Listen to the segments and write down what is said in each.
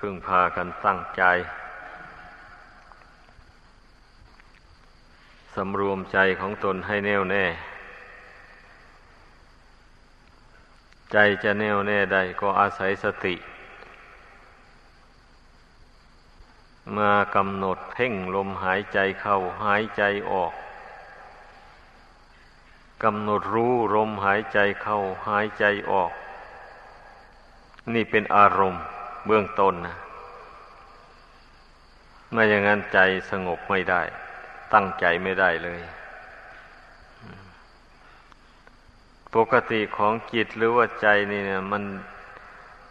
พึ่งพากันตั้งใจสำรวมใจของตนให้แน่วแน่ ใจจะแน่วแน่ได้ก็อาศัยสติ มากำหนดเพ่งลมหายใจเข้าหายใจออกกำหนดรู้ลมหายใจเข้าหายใจออก นี่เป็นอารมณ์ เบื้องต้นนะไม่อย่างนั้นใจสงบไม่ได้ ตั้งใจไม่ได้เลย ปกติของจิตหรือว่าใจนี่เนี่ย มัน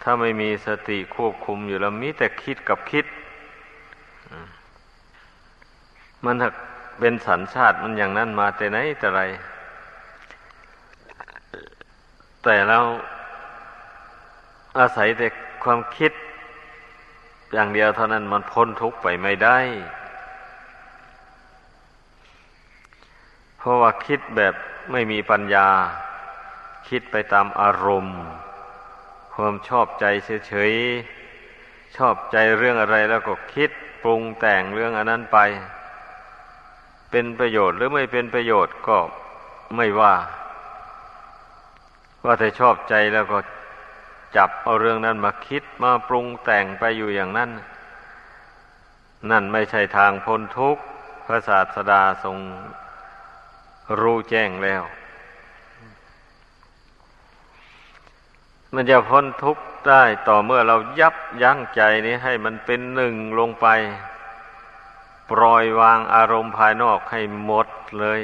ถ้าไม่มีสติควบคุมอยู่แล้วมีแต่คิดกับคิด มันเป็นสัญชาติมันอย่างนั้นมาแต่ไหนแต่ไร แต่เราอาศัยแต่ ความคิด อย่างเดียวเท่านั้นมันพ้นทุกข์ไปไม่ได้ เพราะว่าคิดแบบไม่มีปัญญา คิดไปตามอารมณ์ ความชอบใจเฉยๆ ชอบใจเรื่องอะไรแล้วก็คิดปรุงแต่งเรื่องอันนั้นไป เป็นประโยชน์หรือไม่เป็นประโยชน์ก็ไม่ว่า ว่าแต่ชอบใจแล้วก็ จับเอาเรื่องนั้นมาคิดมาปรุงแต่งไปอยู่อย่างนั้น นั่นไม่ใช่ทางพ้นทุกข์พระศาสดาทรงรู้แจ้งแล้ว มันจะพ้นทุกข์ได้ต่อเมื่อเรายับยั้งใจนี้ให้มันเป็นหนึ่งลงไป ปล่อยวางอารมณ์ภายนอกให้หมดเลย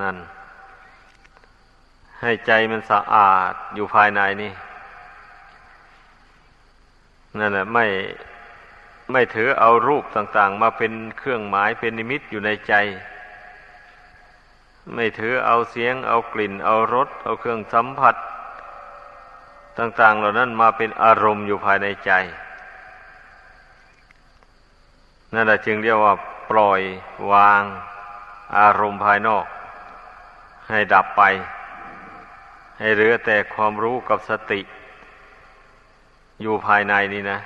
นั่น ให้ใจมันสะอาดอยู่ภายในนี่ นั่นแหละไม่ไม่ถือเอารูปต่าง ๆ มาเป็นเครื่องหมายเป็นนิมิตอยู่ในใจ ไม่ถือเอาเสียง เอากลิ่น เอารสเอาเครื่องสัมผัส ต่าง ๆ เหล่านั้นมาเป็นอารมณ์อยู่ภายในใจ นั่นแหละจึงเรียกว่าปล่อยวางอารมณ์ภายนอก ให้ดับไป ให้เหลือแต่ความรู้กับสติ อยู่ภายในนี้นะ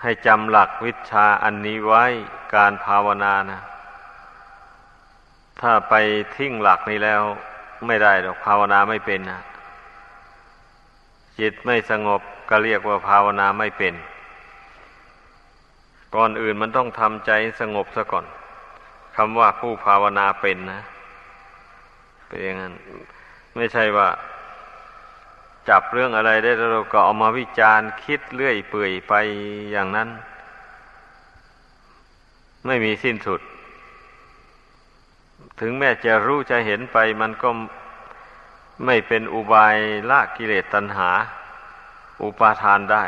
ให้จำหลักวิชาอันนี้ไว้การภาวนานะ ถ้าไปทิ้งหลักนี้แล้ว ไม่ได้หรอกภาวนาไม่เป็นนะจิตไม่สงบก็เรียกว่าภาวนาไม่เป็น ก่อนอื่นมันต้องทำใจสงบซะก่อนคำว่าผู้ภาวนาเป็นนะ เป็นอย่างนั้น ไม่ใช่ว่า จับเรื่องอะไรได้เราก็เอามาวิจารณ์คิดเลื่อยเปื่อยไปอย่างนั้น ไม่มีสิ้นสุด ถึงแม้จะรู้จะเห็นไป มันก็ไม่เป็นอุบายละกิเลสตัณหา อุปาทานได้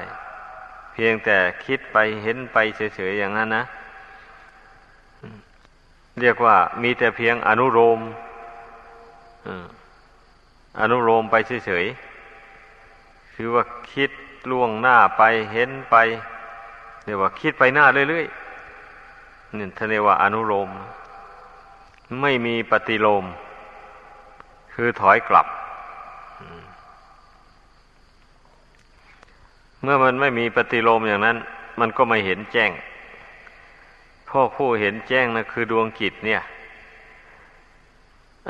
เพียงแต่คิดไปเห็นไปเฉยๆอย่างนั้นนะเรียกว่ามีแต่เพียงอนุโลมอนุโลมไปเฉยๆ คือว่าคิดล่วงหน้าไปเห็นไปเรียกว่าคิดไปหน้าเรื่อยๆนี่ท่านเรียกว่าอนุโลม ไม่มีปฏิโลม คือถอยกลับ เมื่อมันไม่มีปฏิโลมอย่างนั้น มันก็ไม่เห็นแจ้งพ่อผู้เห็นแจ้งนะคือดวงกิจเนี่ย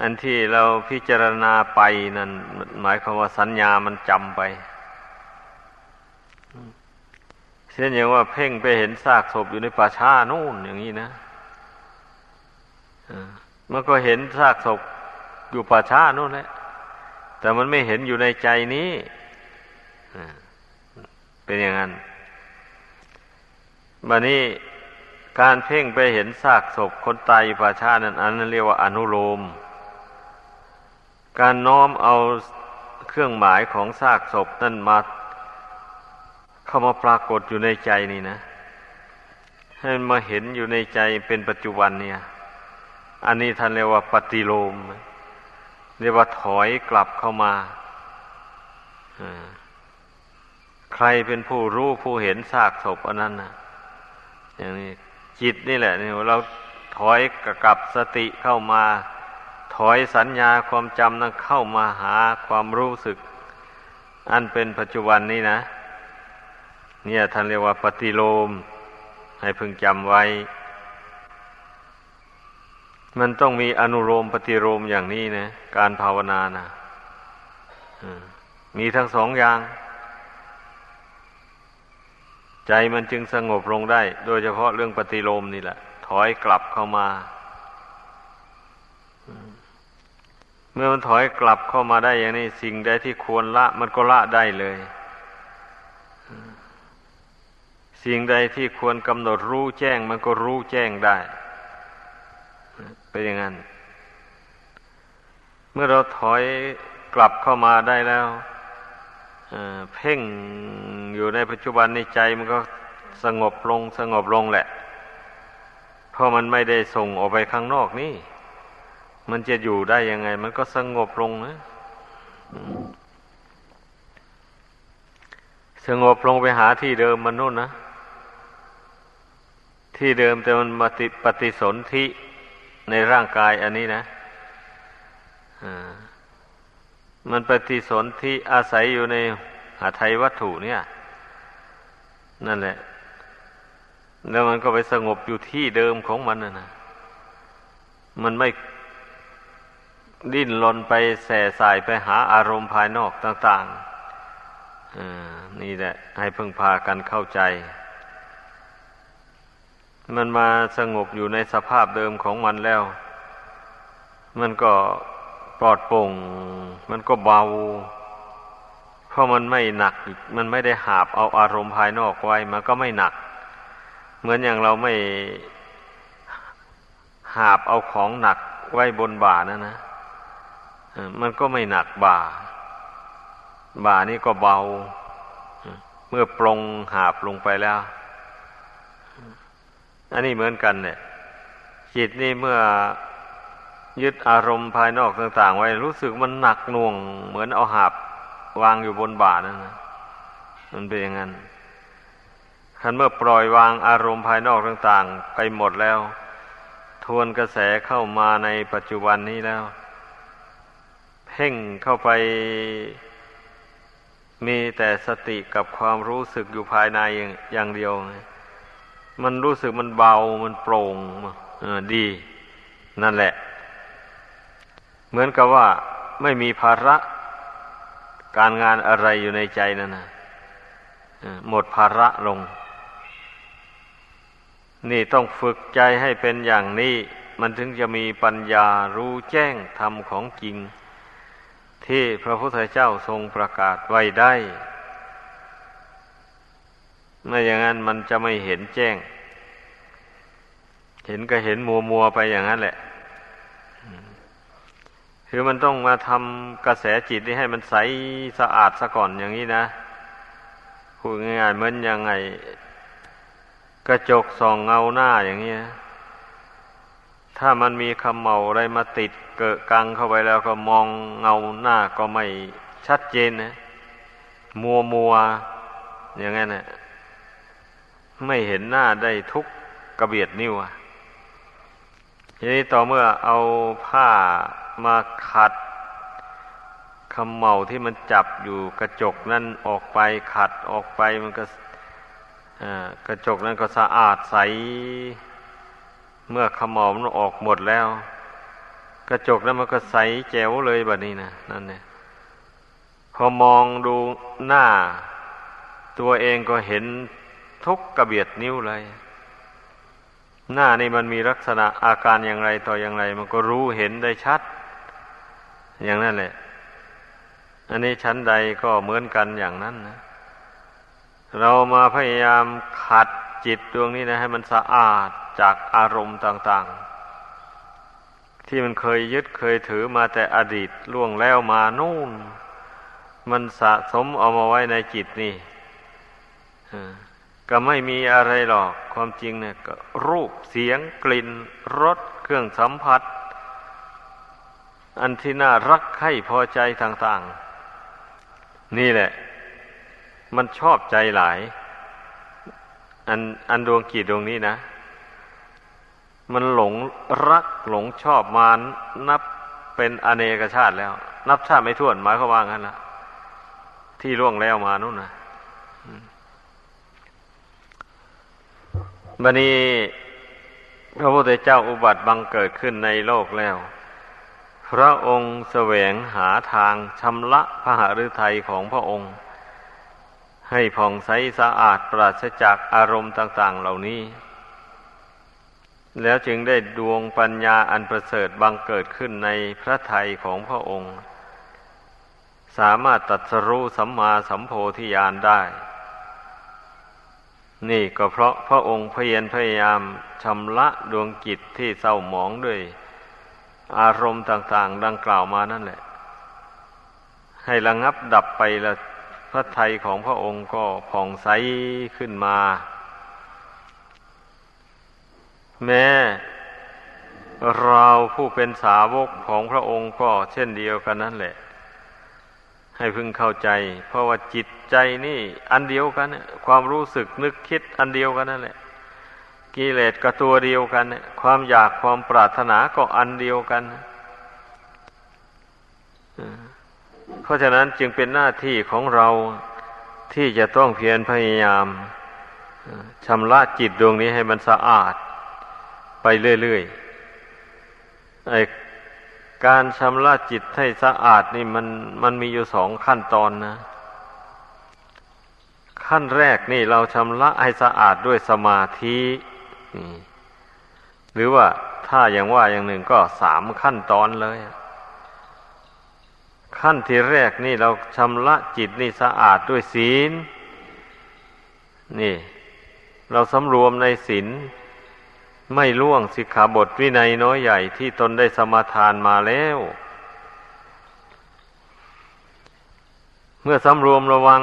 อันที่เราพิจารณาไปนั่นหมายความว่าสัญญามันจำไป เช่นอย่างว่าเพ่งไปเห็นซากศพอยู่ในป่าช้านู่นอย่างนี้นะมันก็เห็นซากศพอยู่ป่าช้านู่นแหละ แต่มันไม่เห็นอยู่ในใจนี้เป็นอย่างนั้นบันนี้การเพ่งไปเห็นซากศพคนตายอยู่ป่าช้านั้นอันนั้นเรียกว่าอนุโลม การน้อมเอาเครื่องหมายของซากศพนั่นมา เข้ามาปรากฏอยู่ในใจนี่นะ ให้มันมาเห็นอยู่ในใจเป็นปัจจุบันเนี่ย อันนี้ท่านเรียกว่าปฏิโลม เรียกว่าถอยกลับเข้ามาใครเป็นผู้รู้ผู้เห็นซากศพอันนั้นนะอย่างนี้จิตนี่แหละนี่เราถอยกลับสติเข้ามา ถอยสัญญาความจำนั้นเข้ามาหาความรู้สึก อันเป็นปัจจุบันนี้นะ เนี่ยท่านเรียกว่าปฏิโลม ให้พึงจำไว้ มันต้องมีอนุโลมปฏิโลมอย่างนี้นะ การภาวนานะมีทั้งสองอย่าง ใจมันจึงสงบลงได้ โดยเฉพาะเรื่องปฏิโลมนี่แหละ ถอยกลับเข้ามา เมื่อมันถอยกลับเข้ามาได้อย่างนี้ สิ่งใดที่ควรละ มันก็ละได้เลย สิ่งใดที่ควรกำหนดรู้แจ้งมันก็รู้แจ้งได้ เป็นอย่างนั้น เมื่อเราถอยกลับเข้ามาได้แล้วเพ่งอยู่ในปัจจุบันในใจมันก็สงบลงสงบลงแหละ เพราะมันไม่ได้ส่งออกไปข้างนอกนี่ มันจะอยู่ได้ยังไง มันก็สงบลงนะสงบลงไปหาที่เดิมมันนู่นนะ ที่เดิมแต่มันมาติปฏิสนธิในร่างกายอันนี้นะมันปฏิสนธิอาศัยอยู่ในหาไทยวัตถุเนี่ย นั่นแหละ แล้วมันก็ไปสงบอยู่ที่เดิมของมันนะนะมันไม่ดิ้นรนไปแส่สายไปหาอารมณ์ภายนอกต่างๆนี่แหละ ให้พึ่งพากันเข้าใจ มันมาสงบอยู่ในสภาพเดิมของมันแล้ว มันก็ปลอดโปร่ง มันก็เบา เพราะมันไม่หนัก มันไม่ได้หาบเอาอารมณ์ภายนอกไว้ มันก็ไม่หนัก เหมือนอย่างเราไม่หาบเอาของหนักไว้บนบ่านะนะ มันก็ไม่หนักบ่า บ่านี่ก็เบา เมื่อปรงหาบลงไปแล้ว อันนี้เหมือนกันเนี่ย จิตนี่เมื่อยึดอารมณ์ภายนอกต่าง ๆ ไว้รู้สึกมันหนักหน่วง เหมือนเอาหาบวางอยู่บนบ่านั่นนะมันเป็นอย่างนั้นคันเมื่อปล่อยวางอารมณ์ภายนอกต่าง ๆ ไปหมดแล้ว ทวนกระแสเข้ามาในปัจจุบันนี้แล้ว เพ่งเข้าไปมีแต่สติกับความรู้สึกอยู่ภายในอย่างเดียว มันรู้สึกมันเบามันโปร่งดี นั่นแหละ เหมือนกับว่าไม่มีภาระการงานอะไรอยู่ในใจนั่นนะหมดภาระลง นี่ต้องฝึกใจให้เป็นอย่างนี้ มันถึงจะมีปัญญารู้แจ้งธรรมของจริง ที่พระพุทธเจ้าทรงประกาศไว้ได้ ไม่อย่างนั้นมันจะไม่เห็นแจ้ง เห็นก็เห็นมัวมัวไปอย่างนั้นแหละ คือมันต้องมาทำกระแสจิตนี้ให้มันใสสะอาดซะก่อนอย่างนี้นะพูดง่ายๆเหมือนยังไง กระจกส่องเงาหน้าอย่างนี้นะถ้ามันมีคำเมาอะไรมาติดเกิดกังเข้าไปแล้วก็มองเงาหน้าก็ไม่ชัดเจนนะ มัวมัวอย่างนั้นนะ ไม่เห็นหน้าได้ทุกกระเบียดนิ้วทีนี้ต่อเมื่อเอาผ้ามาขัดคำเมาที่มันจับอยู่กระจกนั่นออกไปขัดออกไปมันก็กระจกนั้นก็สะอาดใส เมื่อขมอมออกหมดแล้ว กระจกแล้วมันก็ใสแจ๋วเลยแบบนี้นะนั่นเนี่ยพอมองดูหน้า ตัวเองก็เห็น ทุกกระเบียดนิ้วเลย หน้านี่มันมีลักษณะอาการอย่างไรต่ออย่างไร มันก็รู้เห็นได้ชัด อย่างนั้นแหละ อันนี้ชั้นใดก็เหมือนกันอย่างนั้นนะ เรามาพยายามขัดจิตดวงนี้นะ ให้มันสะอาดจากอารมณ์ต่าง ๆ ที่มันเคยยึดเคยถือมาแต่อดีตล่วงแล้วมานู่น มันสะสมเอามาไว้ในจิตนี่ ก็ไม่มีอะไรหรอกความจริงเนี่ยก็รูปเสียงกลิ่นรสเครื่องสัมผัส อันที่น่ารักให้พอใจต่าง ๆ นี่แหละ มันชอบใจหลาย อันอันดวงกีดดวงนี้นะ มันหลงรักหลงชอบมานับเป็นอเนกชาติแล้ว นับชาติไม่ถ้วนหมายความว่างั้นละที่ล่วงแล้วมานู่นนะ บันนี้พระพุทธเจ้าอุบัติบังเกิดขึ้นในโลกแล้ว พระองค์แสวงหาทางชำระพระหฤทัยของพระองค์ ให้ผ่องใสสะอาดปราศจากอารมณ์ต่าง ๆ เหล่านี้ แล้วจึงได้ดวงปัญญาอันประเสริฐบังเกิดขึ้นในพระทัยของพระองค์ สามารถตัดสรู้สัมมาสัมโพธิญาณได้ นี่ก็เพราะพระองค์พยนพยายามชำระดวงจิตที่เศร้าหมองด้วย อารมณ์ต่าง ๆ ดังกล่าวมานั่นแหละ ให้ระงับดับไปละพระไทยของพระองค์ก็ผ่องใสขึ้นมา แม้เราผู้เป็นสาวกของพระองค์ก็เช่นเดียวกันนั่นแหละ ให้พึงเข้าใจ เพราะว่าจิตใจนี่ อันเดียวกันความรู้สึกนึกคิดอันเดียวกันนั่นแหละกิเลสก็ตัวเดียวกัน ความอยากความปรารถนาก็อันเดียวกัน เพราะฉะนั้นจึงเป็นหน้าที่ของเราที่จะต้องเพียรพยายามชำระจิตดวงนี้ให้มันสะอาด ไปเรื่อยๆไอ การชำระจิตให้สะอาดนี่มันมันมีอยู่สองขั้นตอนนะ ขั้นแรกนี่เราชำระให้สะอาดด้วยสมาธิหรือว่าถ้าอย่างว่าอย่างหนึ่งก็สามขั้นตอนเลย ขั้นที่แรกนี่เราชำระจิตนี่สะอาดด้วยศีล นี่ เราสำรวมในศีล ไม่ล่วงสิกขาบทวินัยน้อยใหญ่ที่ตนได้สมาทานมาแล้ว เมื่อสำรวมระวัง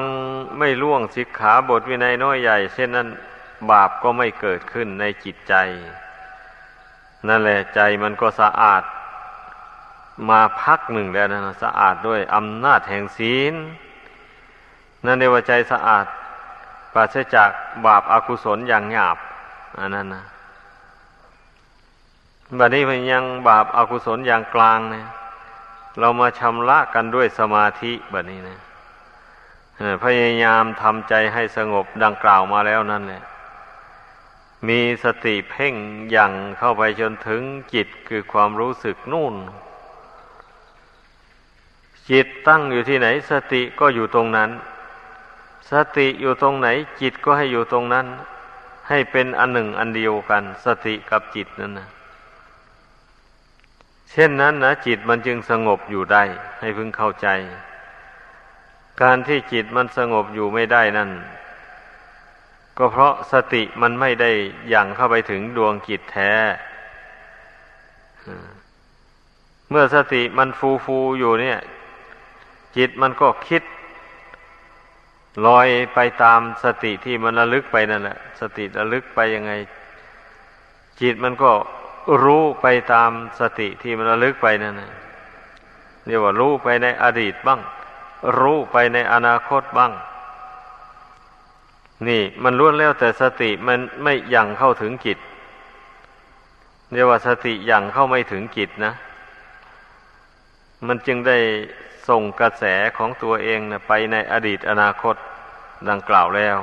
ไม่ล่วงสิกขาบทวินัยน้อยใหญ่เช่นนั้นบาปก็ไม่เกิดขึ้นในจิตใจ นั่นแหละใจมันก็สะอาด มาพักหนึ่งแล้วนะสะอาดด้วยอำนาจแห่งศีล นั่นเรียกว่าใจสะอาดปราศจากบาปอากุศลอย่างหยาบอันนั้นนะ บัดนี้มันยังบาปอากุศลอย่างกลางเนี่ยเรามาชำระกันด้วยสมาธิแบบนี้นะพยายามทำใจให้สงบดังกล่าวมาแล้วนั่นแหละ มีสติเพ่งอย่างเข้าไปจนถึงจิตคือความรู้สึกนู่น จิตตั้งอยู่ที่ไหน สติก็อยู่ตรงนั้น สติอยู่ตรงไหน จิตก็ให้อยู่ตรงนั้น ให้เป็นอันหนึ่งอันเดียวกัน สติกับจิตนั่นนะ เช่นนั้นนะจิตมันจึงสงบอยู่ได้ ให้พึงเข้าใจ การที่จิตมันสงบอยู่ไม่ได้นั่น ก็เพราะสติมันไม่ได้ย่างเข้าไปถึงดวงจิตแท้เมื่อสติมันฟูฟูอยู่เนี่ย จิตมันก็คิดลอยไปตามสติที่มันระลึกไปนั่นแหละ สติระลึกไปยังไง จิตมันก็ รู้ไปตามสติที่มันระลึกไปนั่นนะเรียกว่ารู้ไปในอดีตบ้าง รู้ไปในอนาคตบ้าง นี่มันล้วนแล้วแต่สติมันไม่ยังเข้าถึงจิตเรียกว่าสติยังเข้าไม่ถึงจิตนะ มันจึงได้ส่งกระแสของตัวเองนะไปในอดีตอนาคตดังกล่าวแล้ว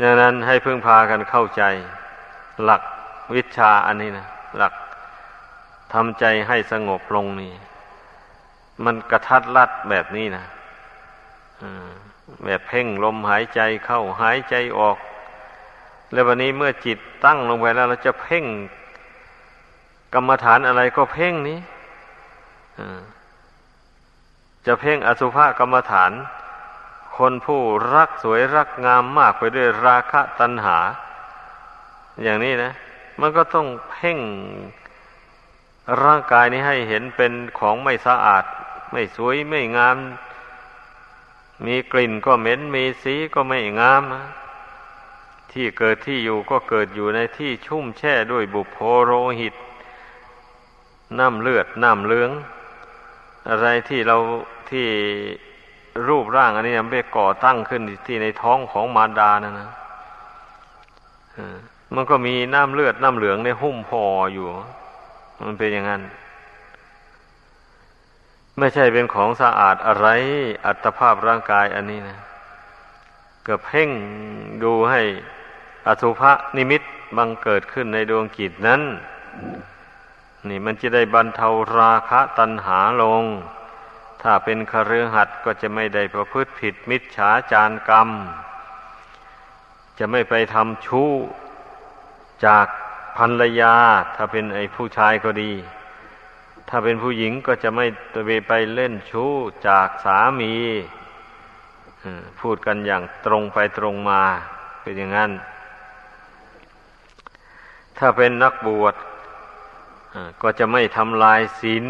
ดังนั้นให้พึ่งพากันเข้าใจ หลักวิชาอันนี้นะหลักทำใจให้สงบลงนี่ มันกระทัดรัดแบบนี้นะแบบเพ่งลมหายใจเข้าหายใจออก แล้ววันนี้เมื่อจิตตั้งลงไปแล้ว เราจะเพ่ง กรรมฐานอะไรก็เพ่งนี้จะเพ่งอสุภกรรมฐาน คนผู้รักสวยรักงามมากไปด้วยราคะตัณหา อย่างนี้นะ มันก็ต้องเพ่งร่างกายนี้ให้เห็นเป็นของไม่สะอาด ไม่สวยไม่งาม มีกลิ่นก็เหม็นมีสีก็ไม่งาม ที่เกิดที่อยู่ก็เกิดอยู่ในที่ชุ่มแช่ด้วยบุพโพโรหิต น้ำเลือดน้ำเลือง อะไรที่เราที่ รูปร่างอันนี้มันไปก่อตั้งขึ้นที่ในท้องของมารดานะนะมันก็มีน้ำเลือดน้ำเหลืองในหุ้มพออยู่ มันเป็นอย่างนั้น ไม่ใช่เป็นของสะอาดอะไร อัตภาพร่างกายอันนี้นะก็เพ่งดูให้อสุภะนิมิตบังเกิดขึ้นในดวงจิตนั้น นี่มันจะได้บรรเทาราคะตัณหาลง ถ้าเป็นคฤหัสถ์ก็จะไม่ได้ประพฤติผิดมิจฉาจารกรรม จะไม่ไปทำชู้จากภรรยา ถ้าเป็นไอ้ผู้ชายก็ดี ถ้าเป็นผู้หญิงก็จะไม่ไปเล่นชู้จากสามีพูดกันอย่างตรงไปตรงมาเป็นอย่างนั้น ถ้าเป็นนักบวชก็จะไม่ทำลายศีล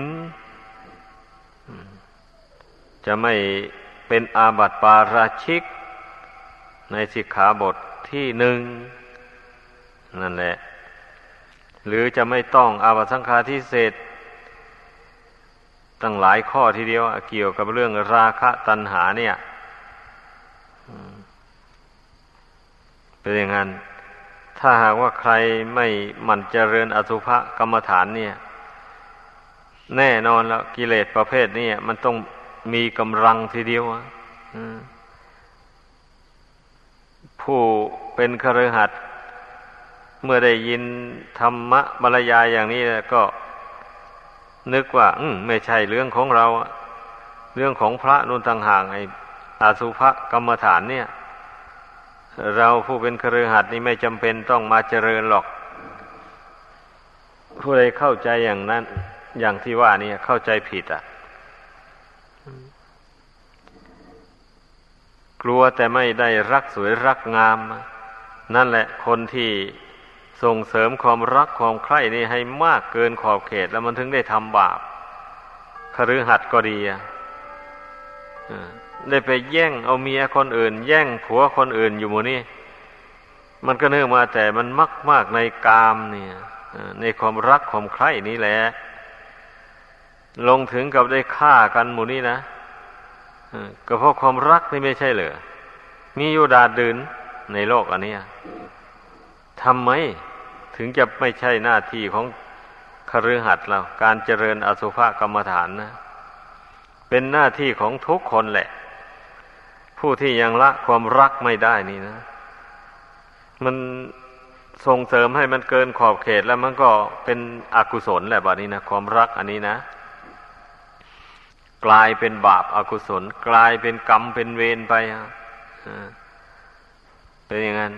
จะไม่เป็นอาบัติปาราชิก ในสิกขาบทที่หนึ่งนั่นแหละ หรือจะไม่ต้องอาบัติสังฆาทิเศษตั้งหลายข้อทีเดียวเกี่ยวกับเรื่องราคะตัณหาเนี่ยเป็นอย่างนั้น ถ้าหากว่าใครไม่หมั่นเจริญอสุภกรรมฐานเนี่ย แน่นอนแล้วกิเลสประเภทนี้มันต้อง มีกำลังทีเดียวผู้เป็นคฤหัสถ์เมื่อได้ยินธรรมะบรรยายอย่างนี้ก็นึกว่าอืไม่ใช่เรื่องของเรา เรื่องของพระนุนต่างหากไอ้อาสุภกรรมฐานเนี่ย เราผู้เป็นครือขัดนี่ไม่จำเป็นต้องมาเจริญหรอก ผู้ใดเข้าใจอย่างนั้น อย่างที่ว่านี่เข้าใจผิดอะ กลัวแต่ไม่ได้รักสวยรักงาม นั่นแหละคนที่ส่งเสริมความรักความใคร่นี่ให้มากเกินขอบเขตแล้วมันถึงได้ทำบาปคฤหัสถ์ก็ดีอะได้ไปแย่งเอาเมียคนอื่น แย่งผัวคนอื่นอยู่หมู่นี้มันก็เนื่องมาแต่มันมักมากในกามเนี่ยในความรักความใคร่นี้แหละ ลงถึงกับได้ฆ่ากันหมู่นี้นะ ก็เพราะความรักนี่ไม่ใช่เหรอมีอยู่ดาดืนในโลกอันนี้ทำไมถึงจะไม่ใช่หน้าที่ของคฤหัสถ์เรา การเจริญอสุภกรรมฐานนะ เป็นหน้าที่ของทุกคนแหละ ผู้ที่ยังละความรักไม่ได้นี่นะ มันส่งเสริมให้มันเกินขอบเขตแล้วมันก็เป็นอกุศลแหละแบบนี้นะความรักอันนี้นะ กลายเป็นบาปอากุศล กลายเป็นกรรมเป็นเวรไปเป็นอย่างนั้น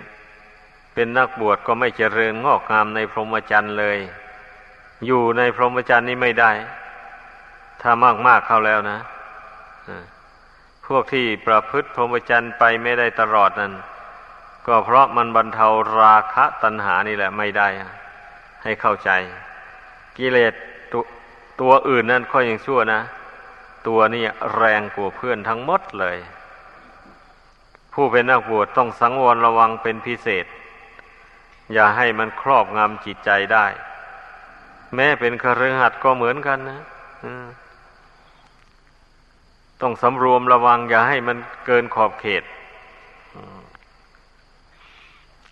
เป็นนักบวชก็ไม่เจริญงอกงามในพรหมจรรย์เลย อยู่ในพรหมจรรย์นี้ไม่ได้ ถ้ามากมากเข้าแล้วนะพวกที่ประพฤติพรหมจรรย์ไปไม่ได้ตลอดนั้นก็เพราะมันบรรเทาราคะตัณหานี่แหละไม่ได้ ให้เข้าใจ กิเลสตตัวอื่นนั่นค่อยยังชั่วนะ ตัวนี้แรงกว่าเพื่อนทั้งหมดเลย ผู้เป็นนักบวชต้องสังวรระวังเป็นพิเศษ อย่าให้มันครอบงำจิตใจได้ แม้เป็นคฤหัสถ์ก็เหมือนกันนะต้องสำรวมระวัง อย่าให้มันเกินขอบเขต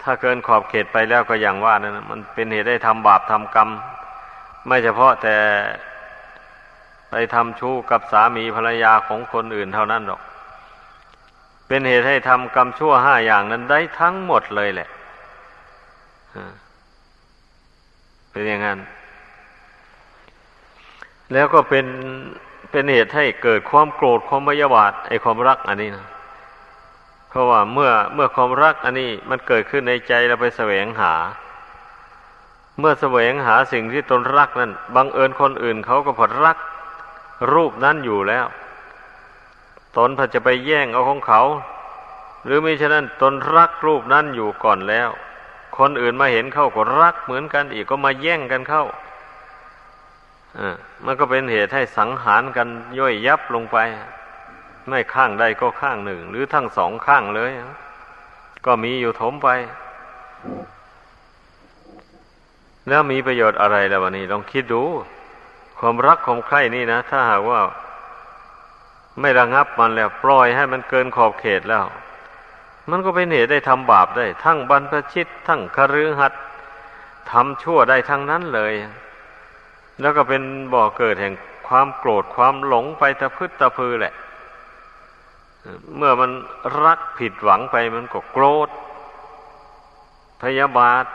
ถ้าเกินขอบเขตไปแล้วก็อย่างว่านั่นมันเป็นเหตุได้ทำบาปทำกรรม ไม่เฉพาะแต่ ไปทำชู้กับสามีภรรยาของคนอื่นเท่านั้นหรอก เป็นเหตุให้ทำกรรมชั่วห้าอย่างนั้นได้ทั้งหมดเลยแหละเป็นอย่างนั้น แล้วก็เป็นเป็นเหตุให้เกิดความโกรธความไม่ยบาทไอความรักอันนี้นะเพราะว่าเมื่อเมื่อความรักอันนี้มันเกิดขึ้นในใจเราไปแสวงหา เมื่อแสวงหาสิ่งที่ตนรักนั้นบังเอิญคนอื่นเขาก็ผดรัก รูปนั้นอยู่แล้ว ตนพจะไปแย่งเอาของเขา หรือไม่ฉะนั้นตนรักรูปนั้นอยู่ก่อนแล้ว คนอื่นมาเห็นเข้าก็รักเหมือนกันอีกก็มาแย่งกันเข้ามันก็เป็นเหตุให้สังหารกันย่อยยับลงไป ไม่ข้างใดก็ข้างหนึ่ง หรือทั้งสองข้างเลย ก็มีอยู่ถมไป แล้วมีประโยชน์อะไรแล้ววันนี้ลองคิดดู ความรักความใคร่นี่นะ ถ้าหากว่า ไม่ระงับมันแล้ว ปล่อยให้มันเกินขอบเขตแล้ว มันก็เป็นเหตุได้ทำบาปได้ ทั้งบรรพชิต ทั้งคฤหัสถ์ทำชั่วได้ทั้งนั้นเลย แล้วก็เป็นบ่อเกิดแห่งความโกรธความหลงไปตะพึดตะพือแหละ เมื่อมันรักผิดหวังไปมันก็โกรธ พยาบาท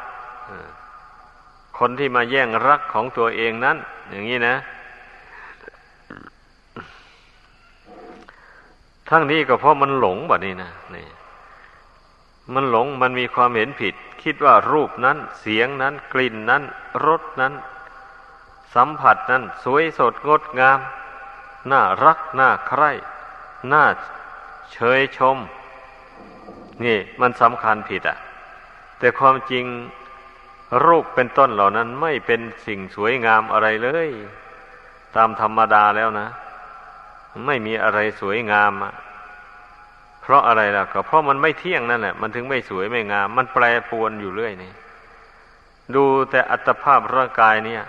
คนที่มาแย่งรักของตัวเองนั้น อย่างนี้นะ ทั้งนี้ก็เพราะมันหลงแบบนี้นะนี่มันหลงมันมีความเห็นผิด คิดว่ารูปนั้น เสียงนั้น กลิ่นนั้นรสนั้น สัมผัสนั้น สวยสดงดงาม น่ารัก น่าใคร่ น่าเฉยชม นี่มันสำคัญผิดอะ่ะ แต่ความจริง รูปเป็นต้นเหล่านั้นไม่เป็นสิ่งสวยงามอะไรเลย ตามธรรมดาแล้วนะ ไม่มีอะไรสวยงามอะเพราะอะไรล่ะ ก็เพราะมันไม่เที่ยงนั่นแหละ มันถึงไม่สวยไม่งาม มันแปรปวนอยู่เรื่อยนี่ ดูแต่อัตภาพร่างกายเนี่ย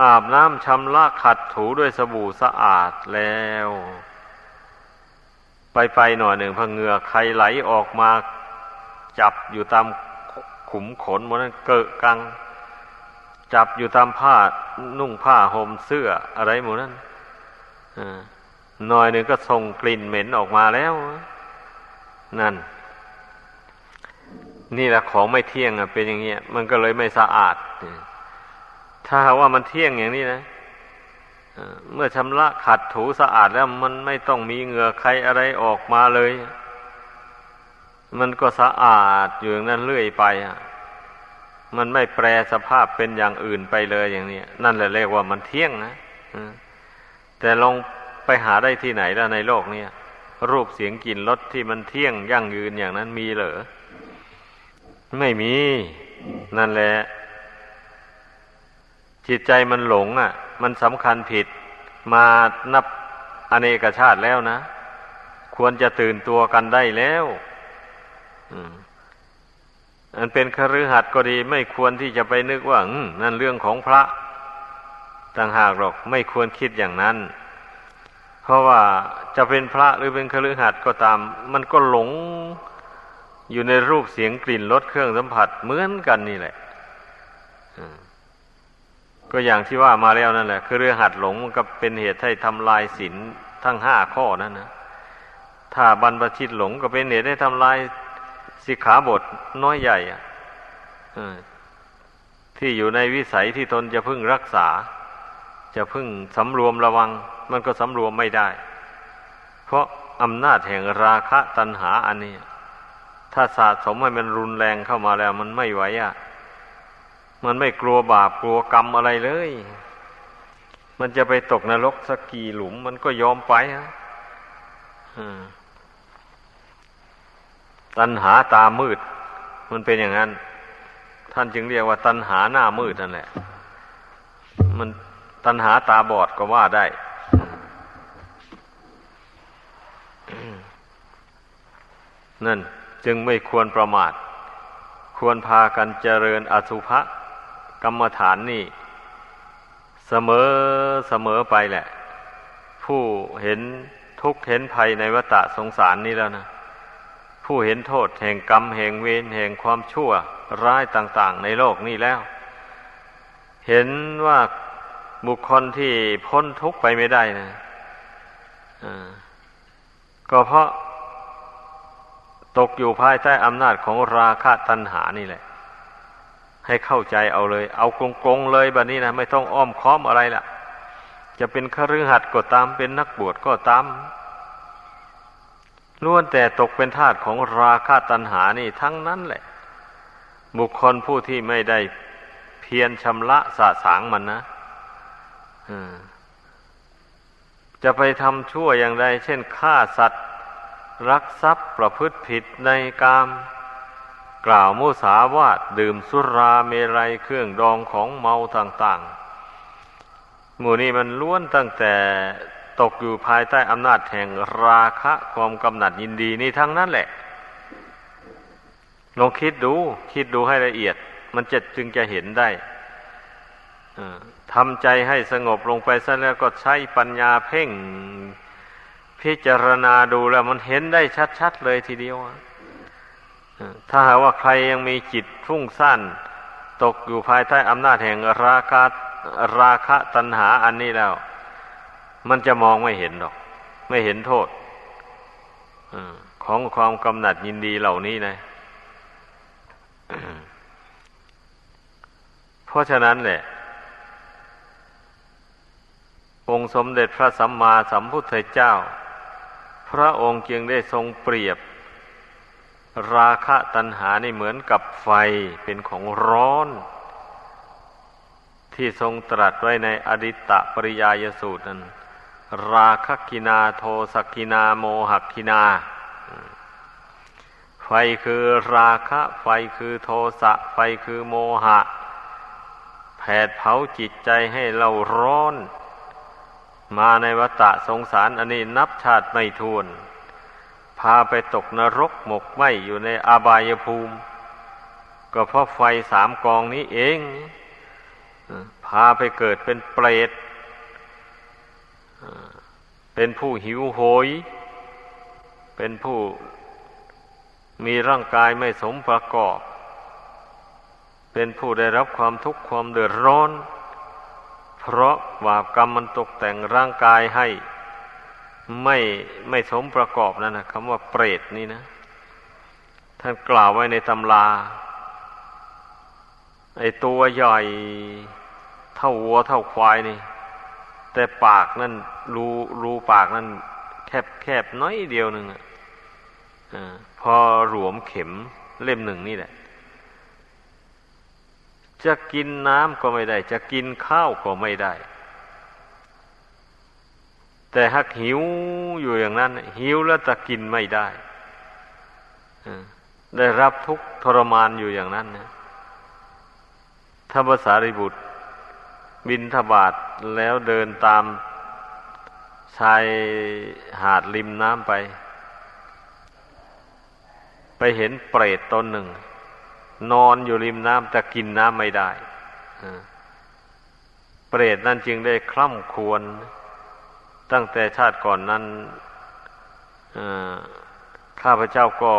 อาบน้ำชำระขัดถูด้วยสบู่สะอาดแล้ว ไปไปหน่อยหนึ่งพเหงือใครไหลออกมา จับอยู่ตาม ขุมขนมันนั้นเกะกัง จับอยู่ตามผ้านุ่งผ้าห่มเสื้ออะไรหมดนั้นหน่อยหนึ่งก็ส่งกลิ่นเหม็นออกมาแล้ว นั่น นี่แหละของไม่เที่ยงอะเป็นอย่างเงี้ย มันก็เลยไม่สะอาด ถ้าว่ามันเที่ยงอย่างนี้นะเมื่อชำระขัดถูสะอาดแล้วมันไม่ต้องมีเหงื่อใครอะไรออกมาเลย มันก็สะอาดอยู่อย่างนั้นเรื่อยไปอะมันไม่แปรสภาพเป็นอย่างอื่นไปเลยอย่างนี้นั่นแหละเรียกว่ามันเที่ยงนะแต่ลองไปหาได้ที่ไหนล้วในโลกนี้รูปเสียงกลิ่นรสที่มันเที่ยงยั่งยืนอย่างนั้นมีเหรอไม่มี นั่นแหละ จิตใจมันหลง อะ มันสำคัญผิดมานับอเนกชาติแล้วนะ ควรจะตื่นตัวกันได้แล้ว อันเป็นคฤหัสถ์ก็ดี ไม่ควรที่จะไปนึกว่านั่นเรื่องของพระต่างหากหรอกไม่ควรคิดอย่างนั้น เพราะว่าจะเป็นพระหรือเป็นคฤหัสถ์ก็ตาม มันก็หลงอยู่ในรูปเสียงกลิ่นรสเครื่องสัมผัสเหมือนกันนี่แหละก็อย่างที่ว่ามาแล้วนั่นแหละคือเรื่องหัดหลงมันก็เป็นเหตุให้ทำลายศีลทั้งห้าข้อนั่นนะถ้าบรรพชิตหลงก็เป็นเหตุให้ทำลาย สิกขาบทน้อยใหญ่ที่อยู่ในวิสัยที่ตนจะพึ่งรักษา จะพึ่งสำรวมระวัง มันก็สำรวมไม่ได้ เพราะอำนาจแห่งราคะตัณหาอันนี้ ถ้าสะสมให้มันรุนแรงเข้ามาแล้ว มันไม่ไหวอะมันไม่กลัวบาปกลัวกรรมอะไรเลย มันจะไปตกนรกสักกี่หลุม มันก็ยอมไปฮะ ตัณหาตามืด มันเป็นอย่างนั้น ท่านจึงเรียกว่าตัณหาหน้ามืดนั่นแหละ มันตัณหาตาบอดก็ว่าได้นั่นจึงไม่ควรประมาท ควรพากันเจริญอสุภะกรรมฐานนี่ เสมอเสมอไปแหละ ผู้เห็นทุกข์เห็นภัยในวัฏสงสารนี้แล้วนะ ผู้เห็นโทษแห่งกรรมแห่งเวรแห่งความชั่วร้ายต่าง ๆ ในโลกนี้แล้ว เห็นว่าบุคคลที่พ้นทุกข์ไปไม่ได้นะก็เพราะตกอยู่ภายใต้อำนาจของราคะตัณหานี่แหละ ให้เข้าใจเอาเลย เอากงๆเลยแบบนี้นะไม่ต้องอ้อมค้อมอะไรล่ะ จะเป็นคฤหัสถ์ก็ตามเป็นนักบวชก็ตาม ล้วนแต่ตกเป็นทาสของราคะตัณหานี่ทั้งนั้นแหละ บุคคลผู้ที่ไม่ได้เพียรชำระสะสางมันนะจะไปทำชั่วอย่างใดเช่นฆ่าสัตว์ รักทรัพย์ประพฤติผิดในกาม กล่าวมุสาวาทดื่มสุราเมรัยเครื่องดองของเมาต่าง ๆ หมู่นี้มันล้วนตั้งแต่ ตกอยู่ภายใต้อำนาจแห่งราคะความกำหนัดยินดีนี่ทั้งนั้นแหละลองคิดดู คิดดูให้ละเอียด มันจะจึงจะเห็นได้ทำใจให้สงบลงไปซะแล้วก็ใช้ปัญญาเพ่ง พิจารณาดูแล้วมันเห็นได้ชัดๆเลยทีเดียวถ้าหากว่าใครยังมีจิตฟุ้งซ่านตกอยู่ภายใต้อำนาจแห่งราคะราคะตัณหาอันนี้แล้ว มันจะมองไม่เห็นหรอก ไม่เห็นโทษของความกำหนัดยินดีเหล่านี้นะเพราะฉะนั้นแหละองค์สมเด็จพระสัมมาสัมพุทธเจ้า พระองค์จึงได้ทรงเปรียบ ราคะตัณหานี่เหมือนกับไฟเป็นของร้อน ที่ทรงตรัสไว้ในอาทิตตปริยายสูตรนั้น ราคัคคินาโทสัคคินาโมหัคคินา ไฟคือราคะ ไฟคือโทสะ ไฟคือโมหะ แผดเผาจิตใจให้เราร้อน มาในวัฏสงสารอันนี้นับชาติไม่ทวน พาไปตกนรกหมกไหมอยู่ในอาบายภูมิ ก็เพราะไฟสามกองนี้เอง พาไปเกิดเป็นเปรต เป็นผู้หิวโหย เป็นผู้มีร่างกายไม่สมประกอบ เป็นผู้ได้รับความทุกข์ความเดือดร้อน เพราะบาปกรรมมันตกแต่งร่างกายให้ไม่ไม่สมประกอบนั่นนะคำว่าเปรตนี่นะ ท่านกล่าวไว้ในตำรา ไอตัวใหญ่ เท่าวัวเท่าควายนี่ แต่ปากนั่นรูรูปากนั่นแคบแคบน้อยเดียวหนึ่งอะพอหลวมเข็มเล่มหนึ่งนี่แหละ จะกินน้ำก็ไม่ได้ จะกินข้าวก็ไม่ได้ แต่หากหิวอยู่อย่างนั้น หิวแล้วจะกินไม่ได้ได้รับทุกทรมานอยู่อย่างนั้นนะถ้าภาษาริบุตร บินทบาทแล้วเดินตามชายหาดริมน้ำไป ไปเห็นเปรตตนหนึ่ง นอนอยู่ริมน้ำแต่กินน้ำไม่ได้เปรตนั่นจึงได้คล่ำควร ตั้งแต่ชาติก่อนนั้นข้าพเจ้าก็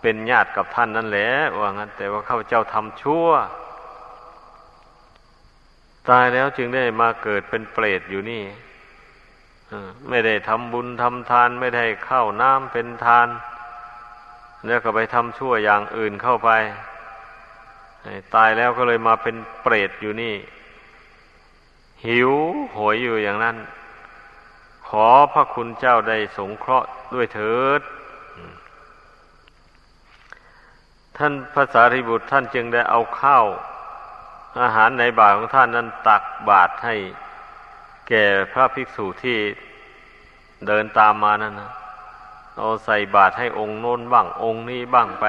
เป็นญาติกับท่านนั่นแหละว่างั้น แต่ว่าข้าพเจ้าทำชั่ว ตายแล้วจึงได้มาเกิดเป็นเปรตอยู่นี่ไม่ได้ทำบุญทำทาน ไม่ได้เข้าน้ำเป็นทาน แล้วก็ไปทำชั่วอย่างอื่นเข้าไป ตายแล้วก็เลยมาเป็นเปรตอยู่นี่ หิวโหยอยู่อย่างนั้น ขอพระคุณเจ้าได้สงเคราะห์ด้วยเถิด ท่านพระสารีบุตรท่านจึงได้เอาข้าว อาหารในบาตรของท่านนั้นตักบาตรให้แก่พระภิกษุที่เดินตามมานั่นนะเอาใส่บาตรให้องค์โน้นบ้างองค์นี้บ้างไป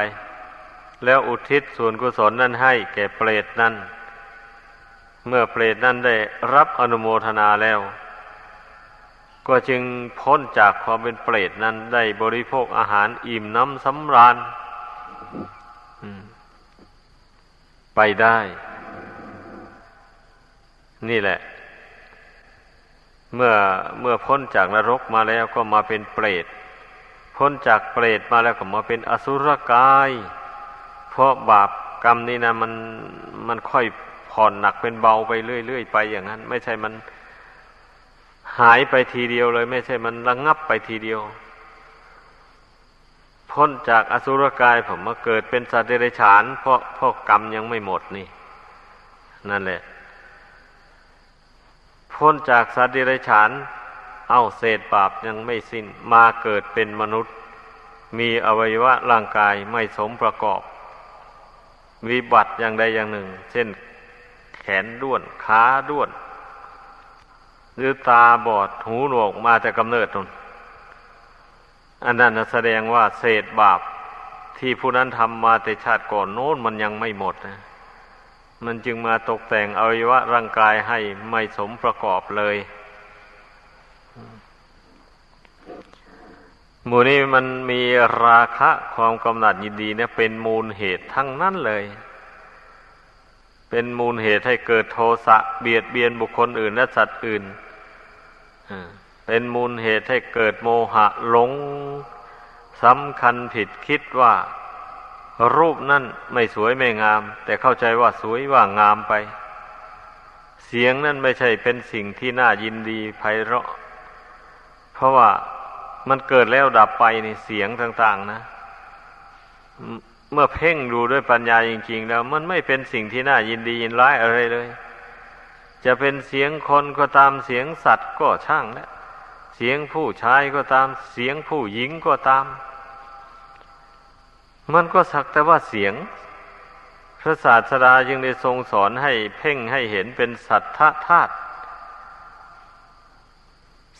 แล้วอุทิศส่วนกุศลนั้นให้แก่เปรตนั้น เมื่อเปรตนั้นได้รับอนุโมทนาแล้ว ก็จึงพ้นจากความเป็นเปรตนั้นได้บริโภคอาหารอิ่มน้ำสำราญไปได้ นี่แหละ เมื่อเมื่อพ้นจากนรกมาแล้วก็มาเป็นเปรต พ้นจากเปรตมาแล้วก็มาเป็นอสุรกาย เพราะบาปกรรมนี่นะมันมันค่อยผ่อนหนักเป็นเบาไปเรื่อยๆไปอย่างนั้น ไม่ใช่มันหายไปทีเดียวเลย ไม่ใช่มันระงงับไปทีเดียว พ้นจากอสุรกายผมมาเกิดเป็นสัตว์เดรัจฉานเพราะเพราะกรรมยังไม่หมดนี่ นั่นแหละ พ้นจากสัตว์เดรัจฉาน เอาเศษบาปยังไม่สิ้นมาเกิดเป็นมนุษย์ มีอวัยวะร่างกายไม่สมประกอบ วิบัติอย่างใดอย่างหนึ่ง เช่น แขนด้วนขาด้วน หรือตาบอดหูหนวกมาแต่กำเนิดนนอันนั้นแสดงว่าเศษบาปที่ผู้นั้นทำมาแต่ชาติก่อนโน้นมันยังไม่หมดนะ มันจึงมาตกแต่งอวัยวะร่างกายให้ไม่สมประกอบเลย หมู่นี้มันมีราคะความกำหนัดยินดีเนี่ยเป็นมูลเหตุทั้งนั้นเลย เป็นมูลเหตุให้เกิดโทสะเบียดเบียนบุคคลอื่นและสัตว์อื่น เป็นมูลเหตุให้เกิดโมหะหลงสำคัญผิดคิดว่า รูปนั่นไม่สวยไม่งาม แต่เข้าใจว่าสวยว่างามไป เสียงนั่นไม่ใช่เป็นสิ่งที่น่ายินดีไพเราะ เพราะว่ามันเกิดแล้วดับไปในเสียงต่าง ๆ นะ เมื่อเพ่งดูด้วยปัญญาจริง ๆ แล้ว มันไม่เป็นสิ่งที่น่ายินดียินร้ายอะไรเลย จะเป็นเสียงคนก็ตามเสียงสัตว์ก็ช่างแล้วเสียงผู้ชายก็ตาม เสียงผู้หญิงก็ตาม มันก็สักแต่ว่าเสียง พระศาสดาจึงได้ทรงสอนให้เพ่งให้เห็นเป็นสัทธาธาตุ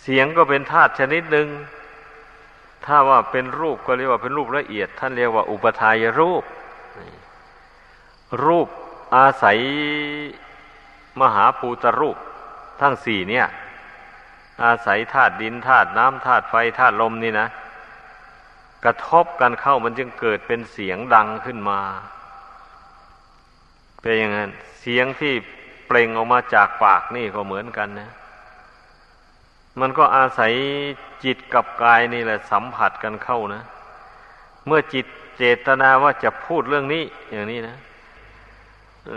เสียงก็เป็นธาตุชนิดหนึ่ง ถ้าว่าเป็นรูปก็เรียกว่าเป็นรูปละเอียด ท่านเรียกว่าอุปทายรูป รูปอาศัยมหาภูตรูป ทั้งสี่เนี่ย อาศัยธาตุดินธาตุน้ำธาตุไฟธาตุลมนี่นะ กระทบกันเข้ามันจึงเกิดเป็นเสียงดังขึ้นมา เป็นอย่างนั้น เสียงที่เปล่งออกมาจากปากนี่ก็เหมือนกันนะ มันก็อาศัยจิตกับกายนี่แหละสัมผัสกันเข้านะ เมื่อจิตเจตนาว่าจะพูดเรื่องนี้อย่างนี้นะ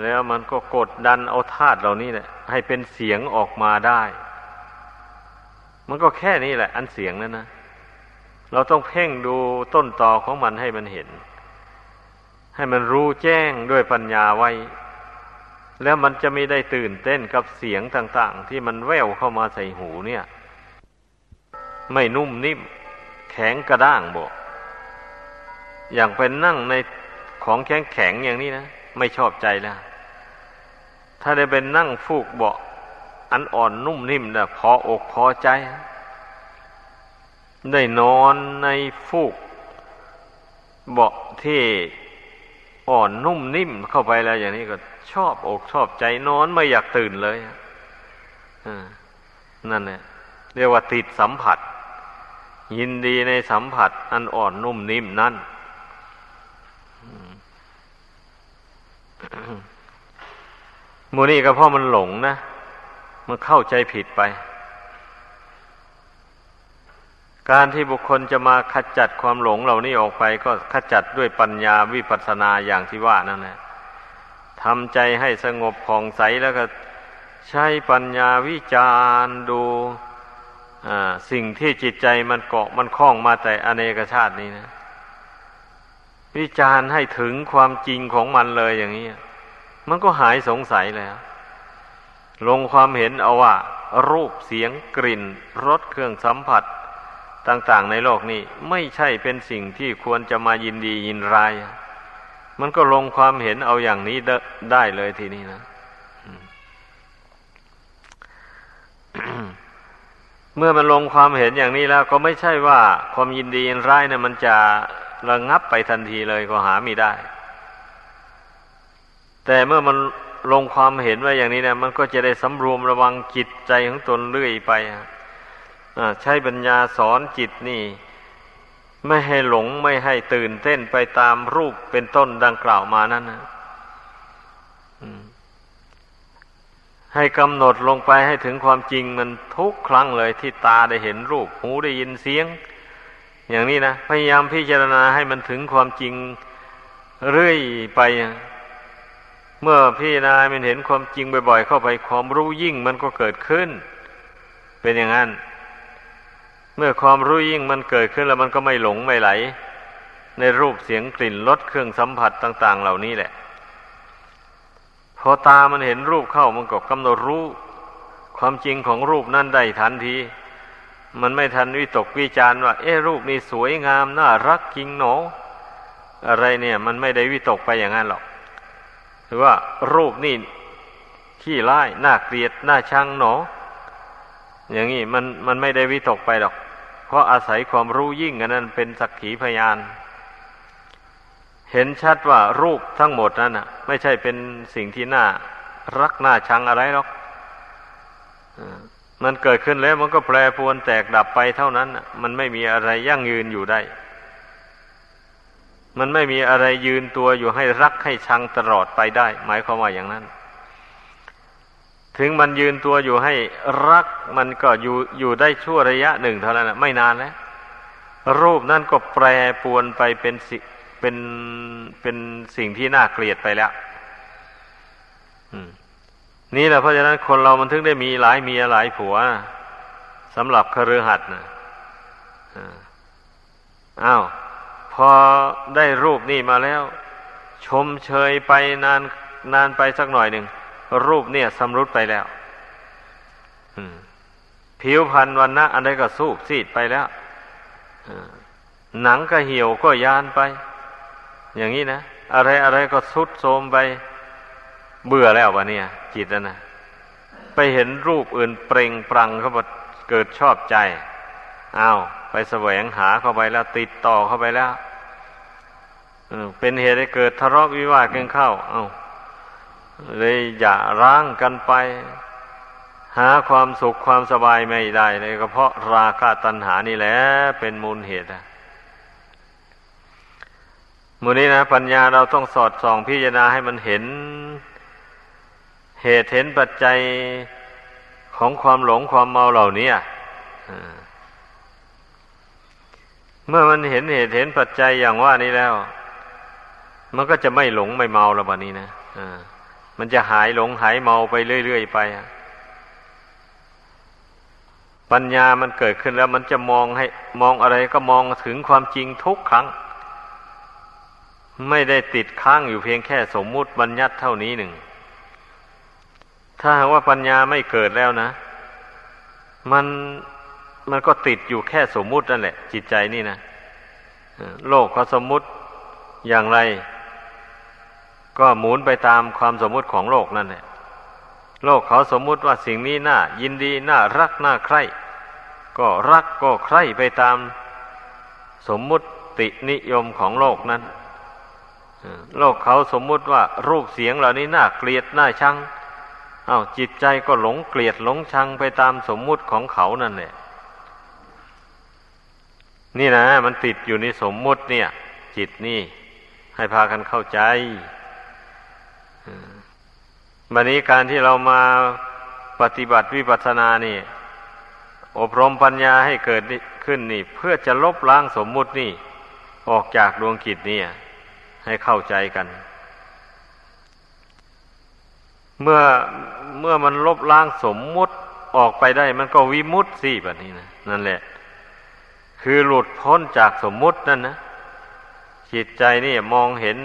แล้วมันก็กดดันเอาธาตุเหล่านี้แหละให้เป็นเสียงออกมาได้ มันก็แค่นี้แหละ อันเสียงนั้นนะ เราต้องเพ่งดูต้นตอของมันให้มันเห็น ให้มันรู้แจ้งด้วยปัญญาไว้ แล้วมันจะไม่ได้ตื่นเต้นกับเสียงต่าง ๆ ที่มันแววเข้ามาใส่หูเนี่ย ไม่นุ่มนิ่มแข็งกระด้างบอกอย่างเป็นนั่งในของแข็งแข็งอย่างนี้นะไม่ชอบใจแล้วถ้าได้เป็นนั่งฟูกเบาะอันอ่อนนุ่มนิ่มนะพออกพอใจ ได้นอนในฟูก เบาะที่อ่อนนุ่มนิ่มเข้าไปแล้ว อย่างนี้ก็ชอบอกชอบใจนอนไม่อยากตื่นเลยนั่นเนี่ยเรียกว่าติดสัมผัส ยินดีในสัมผัส อันอ่อนนุ่มนิ่มนั่นมูนี่ก็เพราะมันหลงนะ มันเข้าใจผิดไป การที่บุคคลจะมาขจัดความหลงเหล่านี้ออกไป ก็ขจัดด้วยปัญญาวิปัสสนาอย่างที่ว่านั่นแหละทำใจให้สงบผ่องใสแล้วก็ใช้ปัญญาวิจารดูสิ่งที่จิตใจมันเกาะมันคล้องมาแต่อเนกชาตินี้นะ วิจารให้ถึงความจริงของมันเลยอย่างนี้ มันก็หายสงสัยแล้ว ลงความเห็นเอาว่า รูปเสียงกลิ่นรสเครื่องสัมผัส ต่างๆในโลกนี้ไม่ใช่เป็นสิ่งที่ควรจะมายินดียินร้าย มันก็ลงความเห็นเอาอย่างนี้ได้เลยทีนี้นะเมื่อมันลงความเห็นอย่างนี้แล้ว ก็ไม่ใช่ว่าความยินดียินร้ายเนะี่ยมันจะระงับไปทันทีเลยก็หาไม่ได้ แต่เมื่อมันลงความเห็นไว้อย่างนี้นะมันก็จะได้สำรวมระวังจิตใจของตนเรื่อยไป ใช้ปัญญาสอนจิตนี่ ไม่ให้หลงไม่ให้ตื่นเต้นไปตามรูปเป็นต้นดังกล่าวมานั่นนะให้กำหนดลงไปให้ถึงความจริงมันทุกครั้งเลยที่ตาได้เห็นรูป หูได้ยินเสียง อย่างนี้นะพยายามพิจารณาให้มันถึงความจริงเรื่อยไป เมื่อพี่นายมันเห็นความจริงบ่อย ๆ เข้าไปความรู้ยิ่งมันก็เกิดขึ้น เป็นอย่างนั้น เมื่อความรู้ยิ่งมันเกิดขึ้นแล้วมันก็ไม่หลงไม่ไหล ในรูปเสียงกลิ่นรสเครื่องสัมผัสต่าง ๆ เหล่านี้แหละ พอตามันเห็นรูปเข้ามันก็กำหนดรู้ ความจริงของรูปนั่นได้ทันที มันไม่ทันวิตกวิจารว่า เอ๊รูปนี้สวยงามน่ารักจริงหนอ อะไรเนี่ย มันไม่ได้วิตกไปอย่างนั้นหรอกหรือว่ารูปนี่ขี้ร้ายน่าเกลียดน่าชังหนอ อย่างนี้มันมันไม่ได้วิตกไปหรอก เพราะอาศัยความรู้ยิ่งกันนั้นเป็นสักขีพยาน เห็นชัดว่ารูปทั้งหมดนั้นอะไม่ใช่เป็นสิ่งที่น่ารักน่าชังอะไรหรอกมันเกิดขึ้นแล้วมันก็แปรปรวนแตกดับไปเท่านั้น มันไม่มีอะไรยั่งยืนอยู่ได้ มันไม่มีอะไรยืนตัวอยู่ให้รักให้ชังตลอดไปได้ หมายความว่าอย่างนั้น ถึงมันยืนตัวอยู่ให้รักมันก็อยู่อยู่ได้ชั่วระยะหนึ่งเท่านั้นไม่นานแล้วรูปนั่นก็แปรปวนไปเป็นสิเป็นเป็นสิ่งที่น่าเกลียดไปแล้วนี่แหละเพราะฉะนั้นคนเรามันถึงได้มีหลายเมียหลายผัวสำหรับคฤหัสถ์นะอ้าว พอได้รูปนี่มาแล้ว ชมเชยไปนานนานไปสักหน่อยหนึ่ง รูปเนี่ยสำรุดไปแล้วผิวพรรณวันนะอันใดก็สูบซีดไปแล้วหนังก็เหี่ยวก็ยานไป อย่างนี้นะอะไรอะไรก็สุดโทมไป เบื่อแล้ววะเนี่ย จิตนะไปเห็นรูปอื่นเปล่งปรังเขาบเกิดชอบใจอ้าวไปแสวงหาเข้าไปแล้ว ติดต่อเข้าไปแล้วเป็นเหตุให้เกิดทะเลาะวิวาทกันเข้า เอา้า เลยอย่าร้างกันไป หาความสุขความสบายไม่ได้เลยก็เพราะราคะตัณหานี่แหละเป็นมูลเหตุอะมูนี้นะ ปัญญาเราต้องสอดส่องพิจารณาให้มันเห็น เหตุเห็นปัจจัยของความหลงความเมาเหล่านี้เมื่อมันเห็นเหตุเห็นปัจจัยอย่างว่านี้แล้ว มันก็จะไม่หลงไม่เมาแล้วแบบนี้นะอ่า มันจะหายหลงหายเมาไปเรื่อยๆไปปัญญามันเกิดขึ้นแล้วมันจะมองให้ มองอะไรก็มองถึงความจริงทุกครั้ง ไม่ได้ติดค้างอยู่เพียงแค่สมมุติบัญญัติเท่านี้หนึ่ง ถ้าว่าปัญญาไม่เกิดแล้วนะ มันมันก็ติดอยู่แค่สมมุตินั่นแหละ จิตใจนี่นะโลกเขาสมมุติอย่างไร ก็หมุนไปตามความสมมุติของโลกนั่นแหละโลกเขาสมมุติว่าสิ่งนี้น่ายินดีน่ารักน่าใคร่ ก็รักก็ใคร่ไปตามสมมุตินิยมของโลกนั้น โลกเขาสมมุติว่ารูปเสียงเหล่านี้น่าเกลียดน่าชังอา้าวจิตใจก็หลงเกลียดหลงชังไปตามสมมุติของเขานั่นแหละ นี่นะ มันติดอยู่ในสมมุติเนี่ย จิตนี่ให้พากันเข้าใจ บันนี้การที่เรามาปฏิบัติวิปัสสนานี่ อบรมปัญญาให้เกิดขึ้นนี่ เพื่อจะลบล้างสมมุตินี่ ออกจากดวงกิจนี่ให้เข้าใจกัน เมื่อเมื่อมันลบล้างสมมุติออกไปได้ มันก็วิมุตสิแบบนี้นะนั่นแหละ คือหลุดพ้นจากสมมุตินั่นนะจิตใจนี่มองเห็น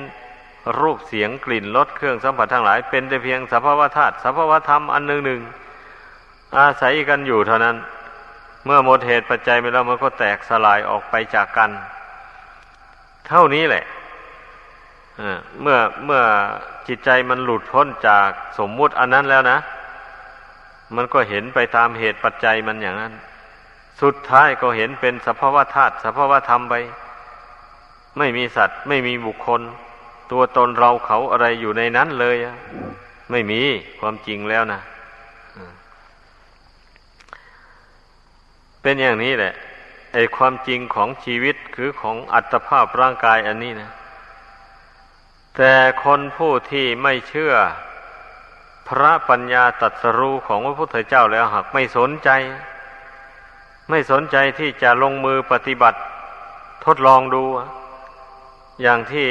รูปเสียงกลิ่นรสเครื่องสัมผัสทั้งหลาย เป็นแต่เพียงสภาวธาตุสภาวธรรมอันหนึ่งหนึ่งอาศัยกันอยู่เท่านั้น เมื่อหมดเหตุปัจจัยไปแล้วมันก็แตกสลายออกไปจากกัน เท่านี้แหละเมื่อเมื่อจิตใจมันหลุดพ้นจากสมมุติอันนั้นแล้วนะ มันก็เห็นไปตามเหตุปัจจัยมันอย่างนั้น สุดท้ายก็เห็นเป็นสภาวธาตุสภาวธรรมไป ไม่มีสัตว์ ไม่มีบุคคล ตัวตนเราเขาอะไรอยู่ในนั้นเลยไม่มีความจริงแล้วนะเป็นอย่างนี้แหละไอความจริงของชีวิตคือของอัตภาพร่างกายอันนี้นะ แต่คนผู้ที่ไม่เชื่อ พระปัญญาตรัสรู้ของพระพุทธเจ้าแล้วหากไม่สนใจ ไม่สนใจที่จะลงมือปฏิบัติ ทดลองดูอ อย่างที่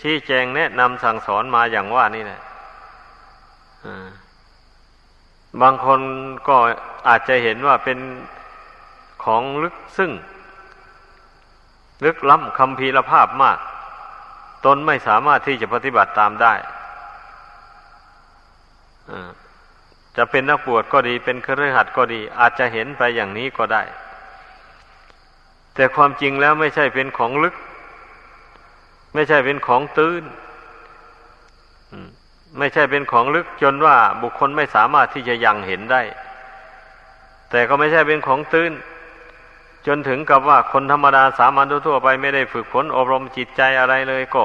ชี้แจงแนะนำสั่งสอนมาอย่างว่านี่แหละบางคนก็อาจจะเห็นว่าเป็นของลึกซึ่ง ลึกล้ำคำพีรภาพมาก ตนไม่สามารถที่จะปฏิบัติตามได้จะเป็นนักบวชก็ดี เป็นเครือขัดก็ดี อาจจะเห็นไปอย่างนี้ก็ได้ แต่ความจริงแล้วไม่ใช่เป็นของลึก ไม่ใช่เป็นของตื้นไม่ใช่เป็นของลึกจนว่าบุคคลไม่สามารถที่จะยังเห็นได้ แต่ก็ไม่ใช่เป็นของตื้น จนถึงกับว่าคนธรรมดาสามัญทั่วไปไม่ได้ฝึกฝนอบรมจิตใจอะไรเลยก็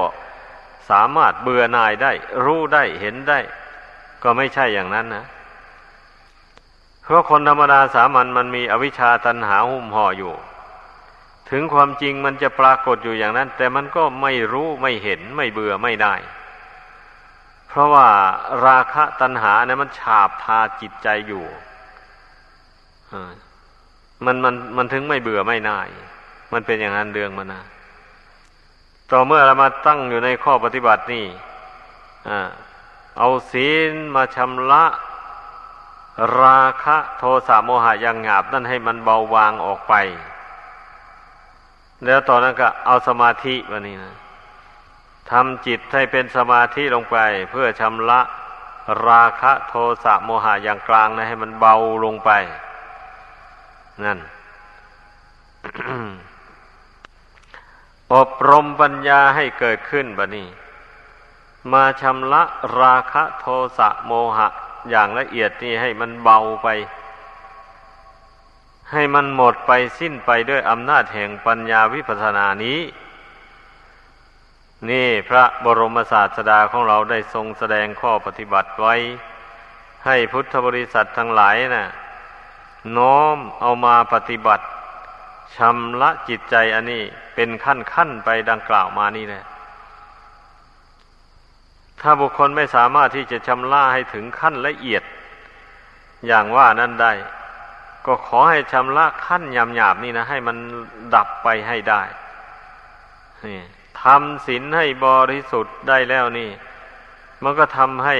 สามารถเบื่อหน่ายได้ รู้ได้เห็นได้ ก็ไม่ใช่อย่างนั้นนะเพราะคนธรรมดาสามัญมันมีอวิชชาตันหาหุ้มห่ออยู่ ถึงความจริงมันจะปรากฏอยู่อย่างนั้น แต่มันก็ไม่รู้ไม่เห็นไม่เบื่อไม่ได้ เพราะว่าราคะตัณหาเนี่ยมันฉาบทาจิตใจอยู่มันมันมันถึงไม่เบื่อไม่น่าย มันเป็นอย่างนั้นเรื่องมันนะต่อเมื่อเรามาตั้งอยู่ในข้อปฏิบัตินี่เอาศีลมาชำระราคะโทสะโมหะยังหยาบนั่นให้มันเบาบางออกไป แล้วตอนนั้นก็เอาสมาธิวันนี้นะทำจิตให้เป็นสมาธิลงไป เพื่อชำระราคะโทสะโมหะอย่างกลางนะให้มันเบาลงไป นั่น อบรมปัญญาให้เกิดขึ้นบะนี้ มาชำระราคะโทสะโมหะ อย่างละเอียดนี่ให้มันเบาไป ให้มันหมดไปสิ้นไปด้วยอำนาจแห่งปัญญาวิปัสสนานี้ นี่พระบรมศาสดาของเราได้ทรงแสดงข้อปฏิบัติไว้ ให้พุทธบริษัททั้งหลายนะ่ะ น้อมเอามาปฏิบัติชำระจิตใจอันนี้เป็นขั้นขั้นไปดังกล่าวมานี่แหละถ้าบุคคลไม่สามารถที่จะชำระให้ถึงขั้นละเอียด อย่างว่านั้นได้ ก็ขอให้ชำระขั้นยำหยาบนี่นะ ให้มันดับไปให้ได้ทำศีลให้บริสุทธิ์ได้แล้วนี่ มันก็ทำให้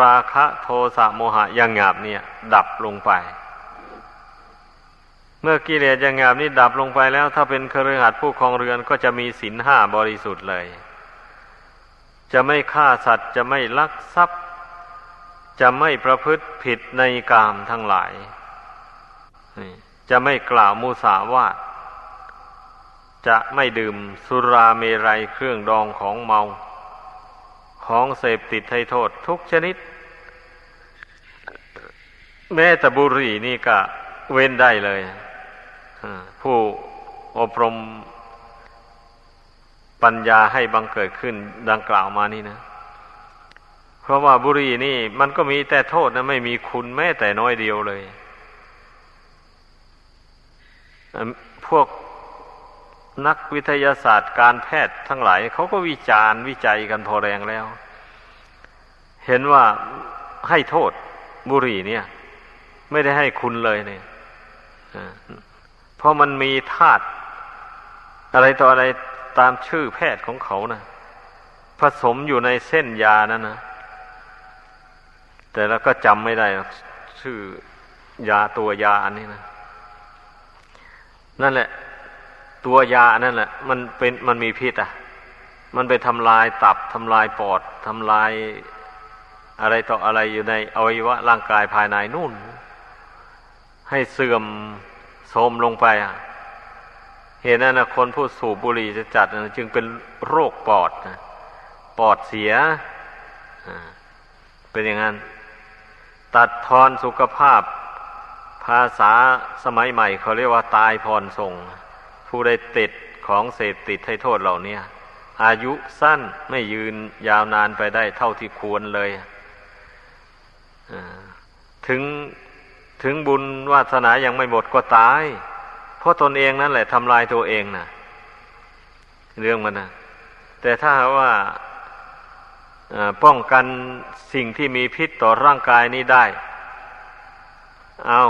ราคะโทสะโมหะยังหยาบเนี่ย ดับลงไป เมื่อกิเลสยังหยาบนี่ดับลงไปแล้ว ถ้าเป็นเครือขัดผู้ครองเรือนก็จะมีศีลห้าบริสุทธิ์เลย จะไม่ฆ่าสัตว์จะไม่ลักทรัพย์ จะไม่ประพฤติผิดในกามทั้งหลาย จะไม่กล่าวมุสาวาทจะไม่ดื่มสุราเมรัยเครื่องดองของเมา ของเสพติดให้โทษทุกชนิด แม้แต่บุหรี่นี่ก็เว้นได้เลยผู้อบรมปัญญาให้บังเกิดขึ้นดังกล่าวมานี่นะ เพราะว่าบุรีนี่ มันก็มีแต่โทษนะไม่มีคุณแม้แต่น้อยเดียวเลย พวกนักวิทยาศาสตร์การแพทย์ทั้งหลายเขาก็วิจารณ์วิจัยกันพอแรงแล้ว เห็นว่าให้โทษบุรีเนี่ย ไม่ได้ให้คุณเลยเนี่ยเพราะมันมีธาตุอะไรต่ออะไรตามชื่อแพทย์ของเขานะผสมอยู่ในเส้นยานั่นนะแต่แล้วก็จำไม่ได้ชื่อยาตัวยาอันนี้นะ นั่นแหละ ตัวยานั่นแหละ มันเป็นมันมีพิษอะ มันไปทำลายตับทำลายปอดทำลายอะไรต่ออะไรอยู่ในอวัยวะร่างกายภายในนู่น ให้เสื่อมโทรมลงไปอะเหตุนั้นนะคนผู้สูบบุหรี่จะจัดนะจึงเป็นโรคปอดนะปอดเสียเป็นอย่างนั้น ตัดทอนสุขภาพ ภาษาสมัยใหม่เขาเรียกว่าตายพรส่งผู้ได้ติดของเสพติดให้โทษเหล่านี้อายุสั้นไม่ยืนยาวนานไปได้เท่าที่ควรเลยถึงถึงบุญวาสนายังไม่หมดก็ตาย เพราะตนเองนั่นแหละทำลายตัวเองนะเรื่องมันนะแต่ถ้าว่าป้องกันสิ่งที่มีพิษต่อร่างกายนี้ได้ เอา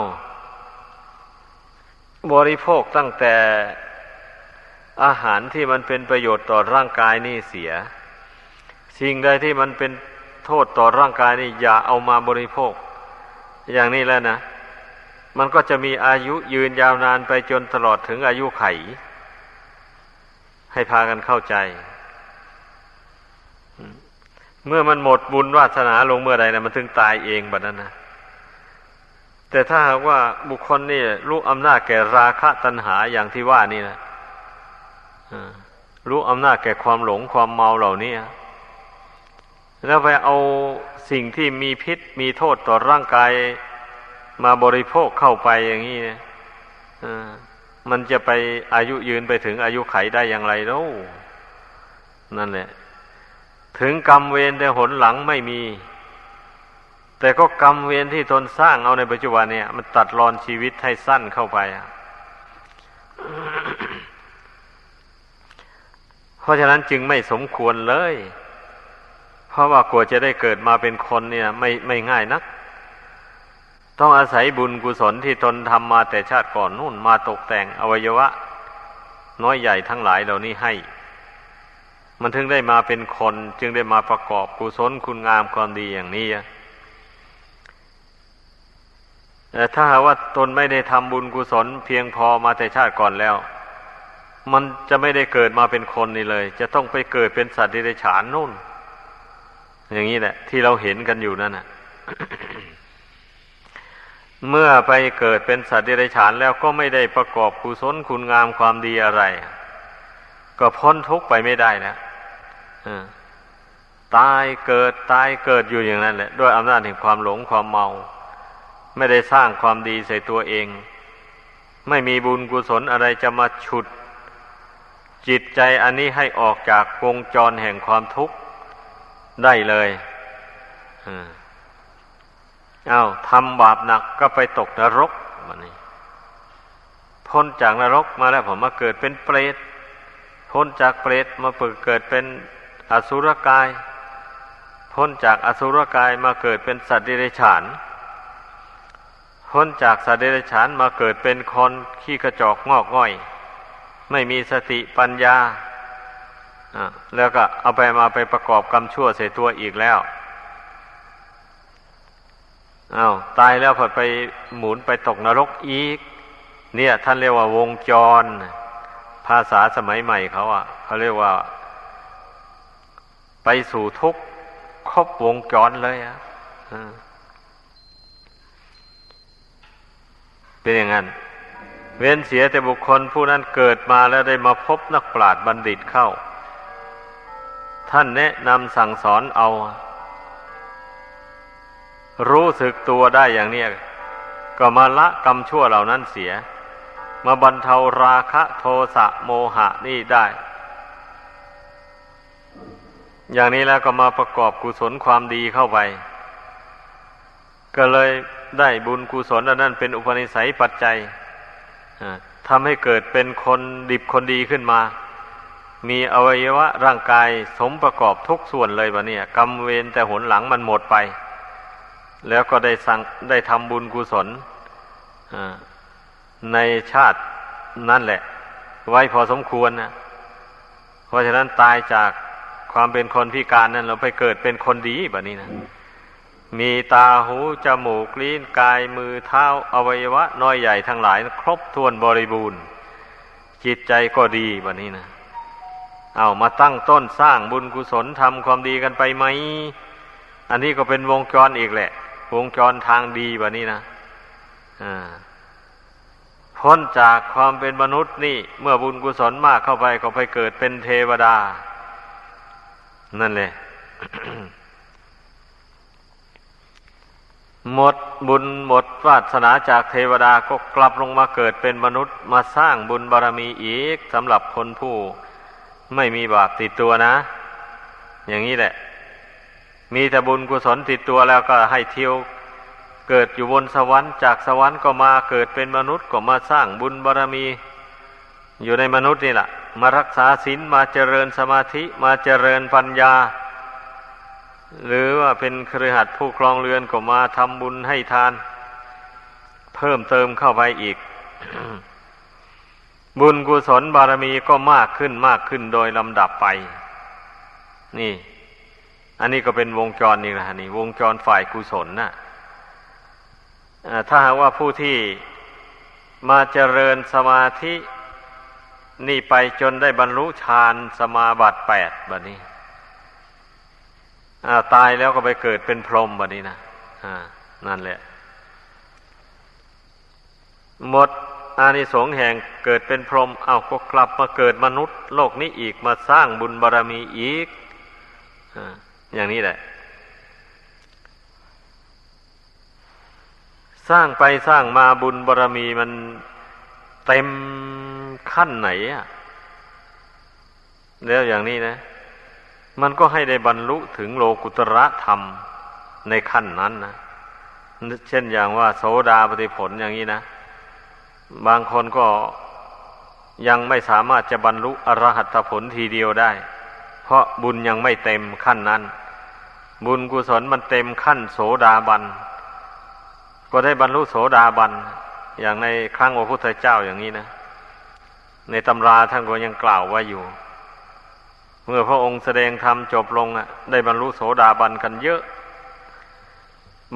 บริโภคตั้งแต่อาหารที่มันเป็นประโยชน์ต่อร่างกายนี่เสีย สิ่งใดที่มันเป็นโทษต่อร่างกายนี่อย่าเอามาบริโภค อย่างนี้แล้วนะ มันก็จะมีอายุยืนยาวนานไปจนตลอดถึงอายุไข ให้พากันเข้าใจ เมื่อมันหมดบุญวาสนาลงเมื่อใดนะมันถึงตายเองแบบนั้นนะ แต่ถ้าหากว่าบุคคลนี่รู้อำนาจแก่ราคะตัณหาอย่างที่ว่านี่นะรู้อำนาจแก่ความหลงความเมาเหล่านี้แล้วไปเอาสิ่งที่มีพิษมีโทษต่อร่างกาย มาบริโภคเข้าไปอย่างนี้มันจะไปอายุยืนไปถึงอายุไขได้อย่างไรแล้วนั่นแหละ ถึงกรรมเวรแต่หนหลังไม่มี แต่ก็กรรมเวรที่ตนสร้างเอาในปัจจุบันเนี่ย มันตัดรอนชีวิตให้สั้นเข้าไปเพราะฉะนั้นจึงไม่สมควรเลย เพราะว่ากลัวจะได้เกิดมาเป็นคนเนี่ย ไม่ไม่ง่ายนัก ต้องอาศัยบุญกุศลที่ตนทำมาแต่ชาติก่อนนู่นมาตกแต่งอวัยวะ น้อยใหญ่ทั้งหลายเหล่านี้ให้ มันถึงได้มาเป็นคน จึงได้มาประกอบกุศลคุณงามความดีอย่างนี้ แต่ ถ้าหากว่าตนไม่ได้ทำบุญกุศลเพียงพอมาแต่ชาติก่อนแล้ว มันจะไม่ได้เกิดมาเป็นคนนี่เลย จะต้องไปเกิดเป็นสัตว์ที่ได้ฉานนู่น อย่างนี้แหละ ที่เราเห็นกันอยู่นั่นน่ะ เมื่อไปเกิดเป็นสัตว์ที่ได้ฉานแล้วก็ไม่ได้ประกอบกุศลคุณงามความดีอะไร ก็พ้นทุกข์ไปไม่ได้นะตายเกิดตายเกิดอยู่อย่างนั้นแหละ ด้วยอำนาจแห่งความหลงความเมา ไม่ได้สร้างความดีใส่ตัวเอง ไม่มีบุญกุศลอะไรจะมาฉุด จิตใจอันนี้ให้ออกจากวงจรแห่งความทุกข์ได้เลยอา้าวทำบาปหนักก็ไปตกนรกมันนี่พ้นจากนรกมาแล้วผมมาเกิดเป็นเปรตพ้นจากเปรตมาเกิดเป็นอสุรกาย พ้นจากอสุรกายมาเกิดเป็นสัตว์ดิเรกชัน พ้นจากสเดรัจฉานมาเกิดเป็นคนขี้กระจอกงอกง่อย ไม่มีสติปัญญาแล้วก็เอาไปมาไปประกอบกรรมชั่วใส่ตัวอีกแล้วอา้าวตายแล้วพอไปหมุนไปตกนรกอีก เนี่ย ท่านเรียกว่าวงจร ภาษาสมัยใหม่เขาอะเขาเรียกว่า ไปสู่ทุกข์ครบวงจรเลยอะ เป็นอย่างนั้น เว้นเสียแต่บุคคลผู้นั้นเกิดมาแล้วได้มาพบนักปราชญ์บัณฑิตเข้า ท่านแนะนำสั่งสอนเอา รู้สึกตัวได้อย่างนี้ก็มาละกรรมชั่วเหล่านั้นเสีย มาบรรเทาราคะโทสะโมหะนี่ได้ อย่างนี้แล้วก็มาประกอบกุศลความดีเข้าไป ก็เลย ได้บุญกุศลนั้นเป็นอุปนิสัยปัจจัยทำให้เกิดเป็นคนดิบคนดีขึ้นมา มีอวัยวะร่างกายสมประกอบทุกส่วนเลยวะเนี่ยกรรมเวรแต่หนหลังมันหมดไป แล้วก็ได้สั่งได้ทำบุญกุศลในชาตินั่นแหละ ไว้พอสมควรนะเพราะฉะนั้นตายจากความเป็นคนพิการนั้นเราไปเกิดเป็นคนดีแบบนี้นะ มีตาหูจมูกลิ้นกายมือเท้าอวัยวะ น้อยใหญ่ทั้งหลาย ครบถ้วนบริบูรณ์ จิตใจก็ดีแบบนี้นะเอามาตั้งต้นสร้างบุญกุศลทำความดีกันไปไหม อันนี้ก็เป็นวงจรอีกแหละ วงจรทางดีแบบนี้นะอ่าพ้นจากความเป็นมนุษย์นี่ เมื่อบุญกุศลมากเข้าไปก็ไปเกิดเป็นเทวดา นั่นแหละ หมดบุญหมดวาสนาจากเทวดาก็กลับลงมาเกิดเป็นมนุษย์มาสร้างบุญบารรมีอีกสำหรับคนผู้ ไม่มีบาปติดตัวนะ อย่างนี้แหละ มีแต่บุญกุศลติดตัวแล้วก็ให้เที่ยวเกิดอยู่บนสวรรค์จากสวรรค์ก็มาเกิดเป็นมนุษย์ก็มาสร้างบุญบารรมี อยู่ในมนุษย์นี่แหละมารักษาศีลมาเจริญสมาธิมาเจริญปัญญา หรือว่าเป็นครือขัดผู้ครองเรือนก็มาทำบุญให้ทาน เพิ่มเติมเข้าไปอีก บุญกุศลบารมีก็มากขึ้นมากขึ้นโดยลำดับไป นี่ อันนี้ก็เป็นวงจรนี่แหละนี่ วงจรฝ่ายกุศลนะ่ะถ้าหากว่าผู้ที่มาเจริญสมาธินี่ไปจนได้บรรลุฌานสมาบัติแปดแบบนี้ ตายแล้วก็ไปเกิดเป็นพรหมแบบนี้นะนั่นแหละ หมดอานิสงส์แห่งเกิดเป็นพรหมเอาก็กลับมาเกิดมนุษย์ โลกนี้อีกมาสร้างบุญบารรมีอีกออย่างนี้แหละ สร้างไปสร้างมาบุญบารรมีมันเต็มขั้นไหนอะแล้วอย่างนี้นะ มันก็ให้ได้บรรลุถึงโลกุตระธรรมในขั้นนั้นนะเช่นอย่างว่า โสดาปฏิผลอย่างนี้นะ บางคนก็ยังไม่สามารถจะบรรลุอรหัตผลทีเดียวได้ เพราะบุญยังไม่เต็มขั้นนั้น บุญกุศลมันเต็มขั้นโสดาบัน ก็ได้บรรลุโสดาบัน อย่างในครั้งพระพุทธเจ้าอย่างนี้นะ ในตำราท่านก็ยังกล่าวไว้อยู่ เมื่อพระองค์แสดงธรรมจบลงอะได้บรรลุโสดาบันกันเยอะ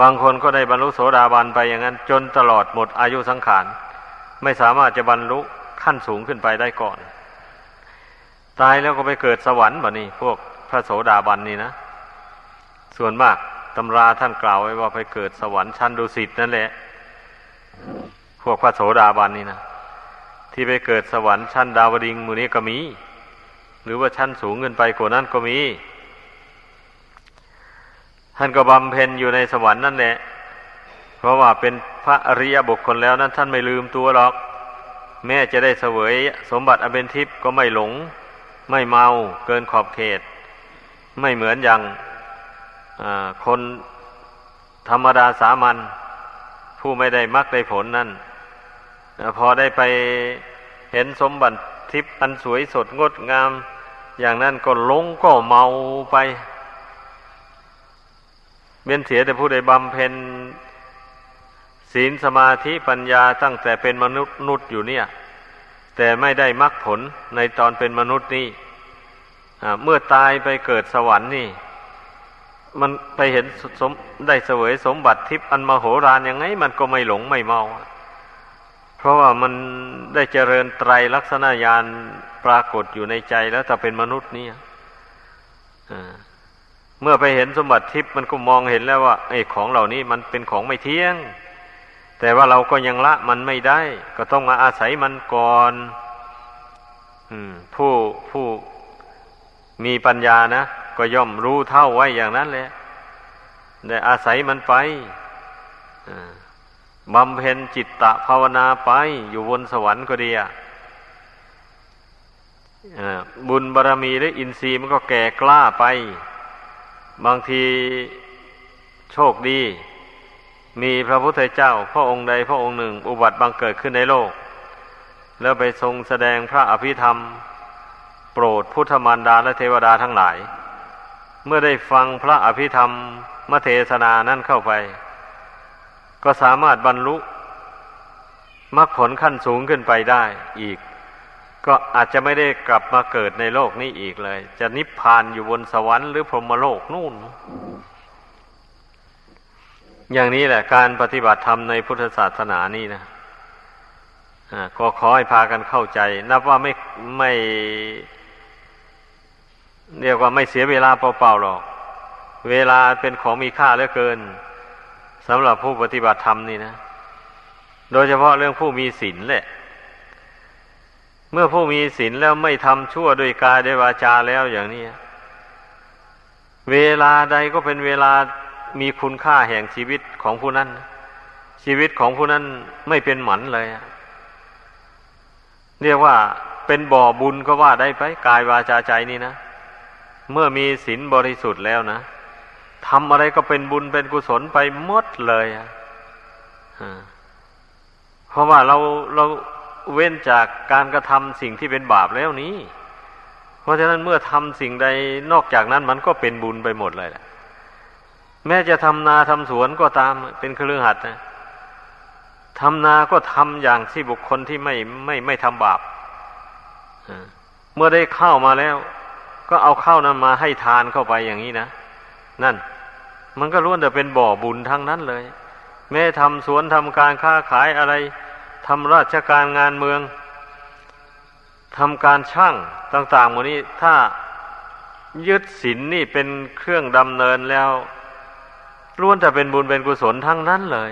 บางคนก็ได้บรรลุโสดาบันไปอย่างนั้น จนตลอดหมดอายุสังขาร ไม่สามารถจะบรรลุขั้นสูงขึ้นไปได้ก่อน ตายแล้วก็ไปเกิดสวรรค์แบบนี้ พวกพระโสดาบันนี่นะ ส่วนมากตำราท่านกล่าวไว้ว่าไปเกิดสวรรค์ชั้นดุสิตนั่นแหละ พวกพระโสดาบันนี่นะที่ไปเกิดสวรรค์ชั้นดาวดิงมูนี้ก็มี หรือว่าชั้นสูงเงินไปกว่านั้นก็มี ท่านก็บำเพ็ญอยู่ในสวรรค์นั่นแหละ เพราะว่าเป็นพระอริยบุคคลแล้วนั้นท่านไม่ลืมตัวหรอก แม้จะได้เสวยสมบัติอเบนทิพย์ก็ไม่หลง ไม่เมาเกินขอบเขต ไม่เหมือนอย่างคนธรรมดาสามัญผู้ไม่ได้มักได้ผลนั่นพอได้ไปเห็นสมบัติ ทิพย์อันสวยสดงดงาม อย่างนั้นก็ลงก็เมาไปเบียนเสียแต่ผู้ใดบำเพ็ญศีลสมาธิปัญญาตั้งแต่เป็นมนุษย์นุษย์อยู่เนี่ย แต่ไม่ได้มรรคผลในตอนเป็นมนุษย์นี่เมื่อตายไปเกิดสวรรค์นี่ มันไปเห็นสมได้เสวยสมบัติทิพย์อันมโหฬารยังไง มันก็ไม่หลงไม่เมา เพราะว่ามันได้เจริญไตรลักษณญาณปรากฏอยู่ในใจแล้วถ้าเป็นมนุษย์นี่เมื่อไปเห็นสมบัติทิพย์มันก็มองเห็นแล้วว่าไอ้ของเหล่านี้มันเป็นของไม่เที่ยง แต่ว่าเราก็ยังละมันไม่ได้ ก็ต้องมาอาศัยมันก่อนผู้ผู้มีปัญญานะก็ย่อมรู้เท่าไว้อย่างนั้นแหละได้อาศัยมันไป บำเพ็ญจิตตะภาวนาไปอยู่บนสวรรค์ก็ดีอะบุญบารรมีหรืออินทรีย์มันก็แก่กล้าไป บางทีโชคดี มีพระพุทธเจ้า พระองค์ใดพระองค์หนึ่ง อุบัติบังเกิดขึ้นในโลก แล้วไปทรงแสดงพระอภิธรรม โปรดพุทธมารดาและเทวดาทั้งหลาย เมื่อได้ฟังพระอภิธรรมมเทศนานั้นเข้าไป ก็สามารถบรรลุมรรคผลขั้นสูงขึ้นไปได้อีก ก็อาจจะไม่ได้กลับมาเกิดในโลกนี้อีกเลย จะนิพพานอยู่บนสวรรค์หรือพรหมโลกนู่น อย่างนี้แหละการปฏิบัติธรรมในพุทธศาสนานี่นะก็ขอให้พากันเข้าใจ นับว่าไม่ไม่เรียกว่าไม่เสียเวลาเปล่าๆหรอก เวลาเป็นของมีค่าเหลือเกิน สำหรับผู้ปฏิบัติธรรมนี่นะ โดยเฉพาะเรื่องผู้มีศีลแหละ เมื่อผู้มีศีลแล้วไม่ทำชั่วด้วยกายด้วยวาจาแล้วอย่างนี้ เวลาใดก็เป็นเวลามีคุณค่าแห่งชีวิตของผู้นั้น ชีวิตของผู้นั้นไม่เป็นหมันเลยเรียกว่าเป็นบ่อบุญก็ว่าได้ไปกายวาจาใจนี่นะ เมื่อมีศีลบริสุทธิ์แล้วนะ ทำอะไรก็เป็นบุญเป็นกุศลไปหมดเลยเพราะว่าเราเราเว้นจากการกระทำสิ่งที่เป็นบาปแล้วนี้ เพราะฉะนั้นเมื่อทำสิ่งใดนอกจากนั้นมันก็เป็นบุญไปหมดเลยแหละแม้จะทำนาทำสวนก็ตามเป็นเครื่องหัดนะทำนาก็ทำอย่างที่บุคคลที่ไม่ไม่ไม่ทำบาปเมื่อได้ข้าวมาแล้ว ก็เอาข้าวนั้นมาให้ทานเข้าไปอย่างนี้นะ นั่น มันก็ล้วนแต่เป็นบ่อบุญทั้งนั้นเลย แม้ทำสวนทำการค้าขายอะไรทำราชการงานเมืองทำการช่างต่างๆหมดนี้ถ้ายึดศีลนนี่เป็นเครื่องดำเนินแล้วล้วนแต่เป็นบุญเป็นกุศลทั้งนั้นเลย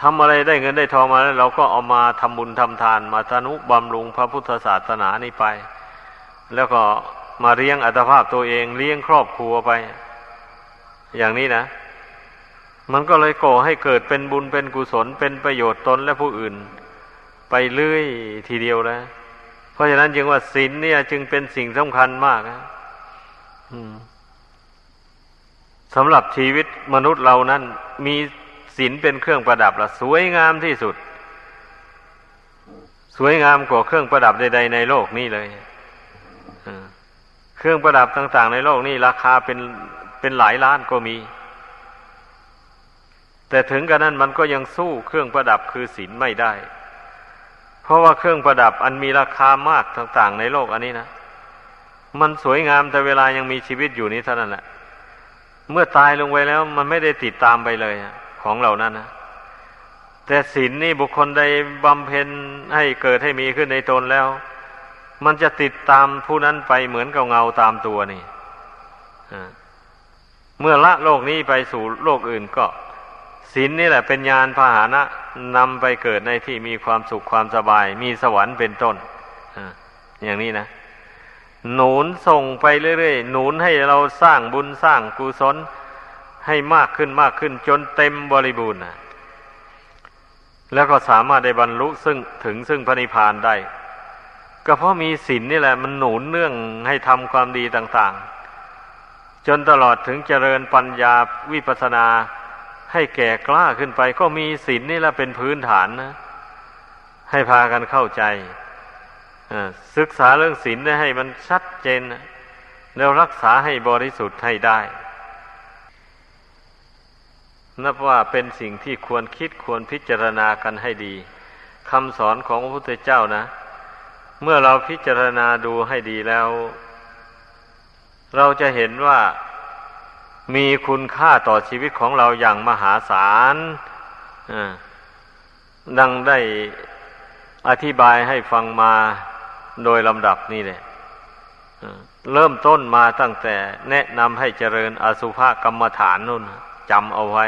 ทำอะไรได้เงินได้ทองมาแล้ว เราก็เอามาทำบุญทำทานมาทนุบำรุงพระพุทธศาสนานี้ไป แล้วก็มาเลี้ยงอัตภาพตัวเองเลี้ยงครอบครัวไป อย่างนี้นะ มันก็เลยก่อให้เกิดเป็นบุญเป็นกุศลเป็นประโยชน์ตนและผู้อื่น ไปเรื่อยทีเดียวแล้วเพราะฉะนั้นจึงว่าศีลเนี่ย จึงเป็นสิ่งสำคัญมากนะสำหรับชีวิตมนุษย์เรานั้น มีศีลเป็นเครื่องประดับละสวยงามที่สุด สวยงามกว่าเครื่องประดับใด ๆ ในโลกนี้เลยเครื่องประดับต่าง ๆ ในโลกนี้ราคาเป็น เป็นหลายล้านก็มี แต่ถึงกระนั้นมันก็ยังสู้เครื่องประดับคือศีลไม่ได้ เพราะว่าเครื่องประดับอันมีราคามากต่างๆ ในโลกอันนี้นะ มันสวยงามแต่เวลายังมีชีวิตอยู่นี้เท่านั้นแหละ เมื่อตายลงไปแล้วมันไม่ได้ติดตามไปเลยของเหล่านั้นนะ แต่ศีลนนี่บุคคลใดบำเพ็ญให้เกิดให้มีขึ้นในตนแล้ว มันจะติดตามผู้นั้นไปเหมือนกับเงาตามตัวนี่อ่า เมื่อละโลกนี้ไปสู่โลกอื่นก็ศีลนนี่แหละเป็นญาณพาหนะนำไปเกิดในที่มีความสุขความสบาย มีสวรรค์เป็นต้นอย่างนี้นะ หนุนส่งไปเรื่อยๆ หนุนให้เราสร้างบุญสร้างกุศลให้มากขึ้นมากขึ้นจนเต็มบริบูรณ์นะแล้วก็สามารถได้บรรลุซึ่งถึงซึ่งพระนิพพานได้ ก็เพราะมีศีลนนี่แหละ มันหนุนเนื่องให้ทำความดีต่าง ๆ จนตลอดถึงเจริญปัญญาวิปัสนาให้แก่กล้าขึ้นไป ก็มีศีลนนี่แหละเป็นพื้นฐานนะ ให้พากันเข้าใจศึกษาเรื่องศีลให้มันชัดเจน แล้วรักษาให้บริสุทธิ์ให้ได้ นับว่าเป็นสิ่งที่ควรคิดควรพิจารณากันให้ดีคำสอนของพระพุทธเจ้านะ เมื่อเราพิจารณาดูให้ดีแล้ว เราจะเห็นว่ามีคุณค่าต่อชีวิตของเราอย่างมหาศาลดังได้อธิบายให้ฟังมาโดยลำดับนี่แหละเริ่มต้นมาตั้งแต่แนะนำให้เจริญอสุภกรรมฐานนู่นจำเอาไว้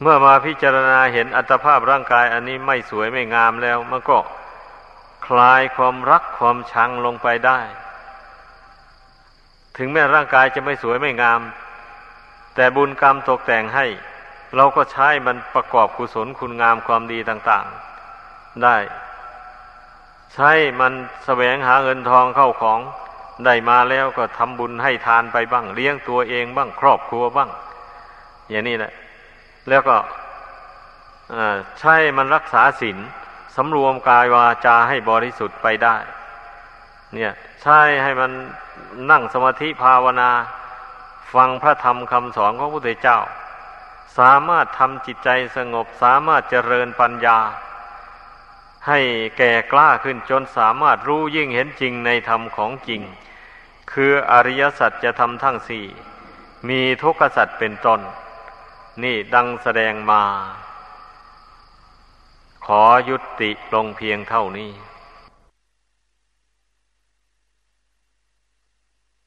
เมื่อมาพิจารณาเห็นอัตภาพร่างกายอันนี้ไม่สวยไม่งามแล้ว มันก็คลายความรักความชังลงไปได้ ถึงแม้ร่างกายจะไม่สวยไม่งาม แต่บุญกรรมตกแต่งให้ เราก็ใช้มันประกอบกุศลคุณงามความดีต่าง ๆ ได้ ใช้มันแสวงหาเงินทองเข้าของได้มาแล้วก็ทำบุญให้ทานไปบ้าง เลี้ยงตัวเองบ้างครอบครัวบ้าง อย่างนี้แหละ แล้วก็ใช้มันรักษาศีลสำรวมกายวาจาให้บริสุทธิ์ไปได้ เนี่ย ใช้ให้มัน นั่งสมาธิภาวนา ฟังพระธรรมคำสอนของพระพุทธเจ้า สามารถทำจิตใจสงบ สามารถเจริญปัญญา ให้แก่กล้าขึ้นจนสามารถรู้ยิ่งเห็นจริงในธรรมของจริง คืออริยสัจจะทำทั้งสี่ มีทุกขสัจเป็นต้น นี่ดังแสดงมา ขอยุติลงเพียงเท่านี้